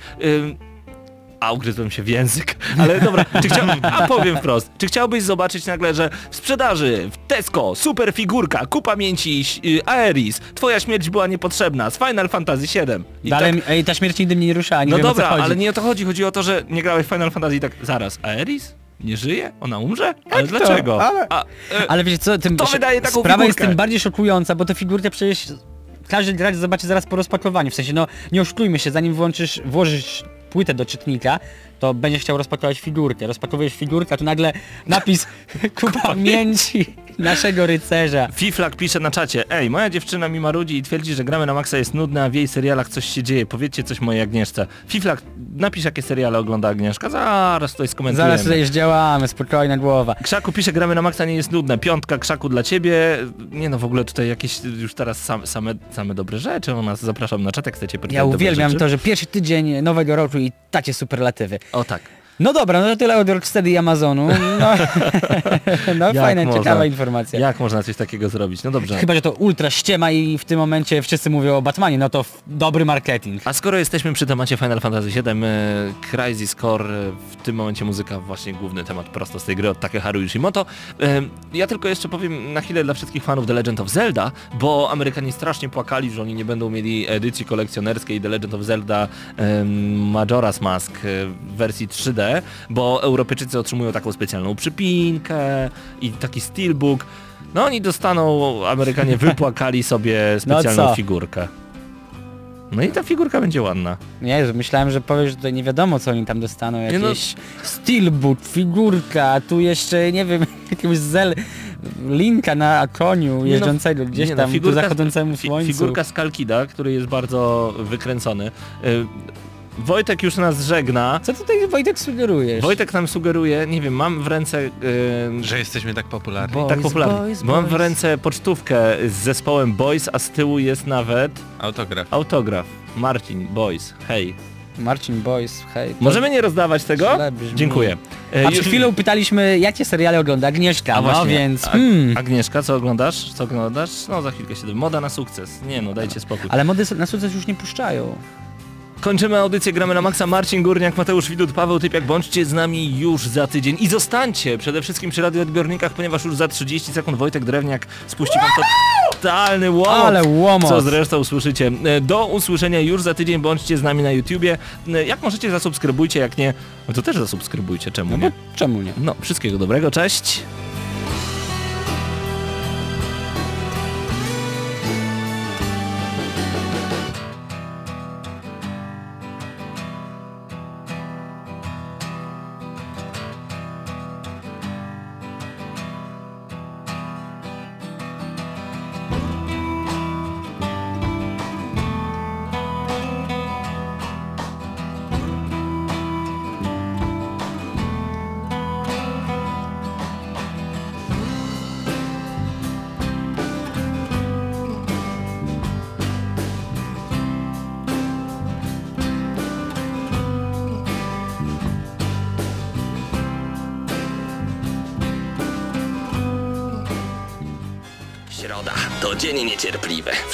A, ugryzłem się w język. Ale dobra, czy chciał... a powiem wprost. Czy chciałbyś zobaczyć nagle, że w sprzedaży, w Tesco, super figurka, ku pamięci y, Aeris, twoja śmierć była niepotrzebna, z Final Fantasy VII. I Dalej, tak- ej, ta śmierć nigdy mnie nie ruszała, nie no wiem dobra, ale nie o to chodzi. Chodzi o to, że nie grałeś w Final Fantasy i tak zaraz. Aeris? Nie żyje? Ona umrze? Ale to? dlaczego? Ale- A, e, Ale wiecie co, tym Kto wydaje taką sprawa jest figurkę? tym bardziej szokująca, bo tę figurkę przecież każdy gracz zobaczy zaraz po rozpakowaniu. W sensie, no nie oszukujmy się, zanim włączysz, włożysz płytę do czytnika, to będziesz chciał rozpakować figurkę. Rozpakowujesz figurkę, tu nagle napis ku pamięci naszego rycerza. Fiflak pisze na czacie, ej, moja dziewczyna mi marudzi i twierdzi, że gramy na maksa jest nudne, a w jej serialach coś się dzieje. Powiedzcie coś mojej Agnieszce. Fiflak, napisz jakie seriale ogląda Agnieszka, zaraz tutaj skomentujemy. Zaraz tutaj już działamy, spokojna głowa. Krzaku pisze, gramy na maksa nie jest nudne. Piątka, Krzaku dla ciebie. Nie no, w ogóle tutaj jakieś już teraz same, same, same dobre rzeczy o nas. Zapraszam na czat, jak chcecie poczytać Ja uwielbiam to, że pierwszy tydzień nowego roku i takie superlatywy. O tak. No dobra, no to tyle od Rocksteady i Amazonu. No, no fajna, można? ciekawa informacja. Jak można coś takiego zrobić? No dobrze. Chyba, że to ultra ściema i w tym momencie wszyscy mówią o Batmanie, no to dobry marketing. A skoro jesteśmy przy temacie Final Fantasy VII, e, Crisis Core, e, w tym momencie muzyka, właśnie główny temat prosto z tej gry od Takeharu Yoshimoto. E, Ja tylko jeszcze powiem na chwilę dla wszystkich fanów The Legend of Zelda, bo Amerykanie strasznie płakali, że oni nie będą mieli edycji kolekcjonerskiej The Legend of Zelda Majora's Mask w wersji 3D, bo Europejczycy otrzymują taką specjalną przypinkę i taki steelbook. No oni dostaną, Amerykanie wypłakali sobie specjalną co? figurkę. No i ta figurka będzie ładna. Nie, myślałem, że powiesz, że tutaj nie wiadomo co oni tam dostaną, no. jakieś steelbook, figurka, a tu jeszcze, nie wiem, jakiegoś zel... linka na koniu Nie jeżdżącego no, gdzieś nie no, tam ku zachodzącemu słońcu. Figurka z Kalkida, który jest bardzo wykręcony. Wojtek już nas żegna. Co tutaj Wojtek sugerujesz? Wojtek nam sugeruje, nie wiem, mam w ręce... y, Że jesteśmy tak popularni. Bo- tak Boys, popularnie. boys, Mam w boys. ręce pocztówkę z zespołem Boys, a z tyłu jest nawet Autograf. autograf. Marcin, Boys, hej. Marcin Boys, hej. Możemy nie rozdawać tego? Dziękuję. A już- przed chwilą pytaliśmy, jakie seriale ogląda Agnieszka, A no właśnie, więc... A- Hmm. Agnieszka, co oglądasz? Co oglądasz? No za chwilkę się. Moda na sukces. Nie no, dajcie spokój. Ale mody na sukces już nie puszczają. Kończymy audycję Gramy na Maxa. Marcin Górniak, Mateusz Widut, Paweł Typiak. Bądźcie z nami już za tydzień. I zostańcie przede wszystkim przy radioodbiornikach, ponieważ już za 30 sekund Wojtek Drewniak spuści wam totalny łomot. Ale łomot. Co zresztą usłyszycie. E, Do usłyszenia już za tydzień. Bądźcie z nami na YouTubie. E, Jak możecie, zasubskrybujcie. Jak nie, no to też zasubskrybujcie. Czemu No nie? czemu nie? No, wszystkiego dobrego. Cześć.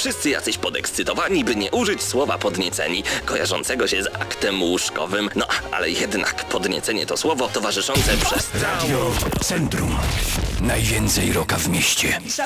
Wszyscy jacyś podekscytowani, by nie użyć słowa podnieceni, kojarzącego się z aktem łóżkowym. No, ale jednak podniecenie to słowo towarzyszące przez całą... Centrum. Najwięcej roka w mieście.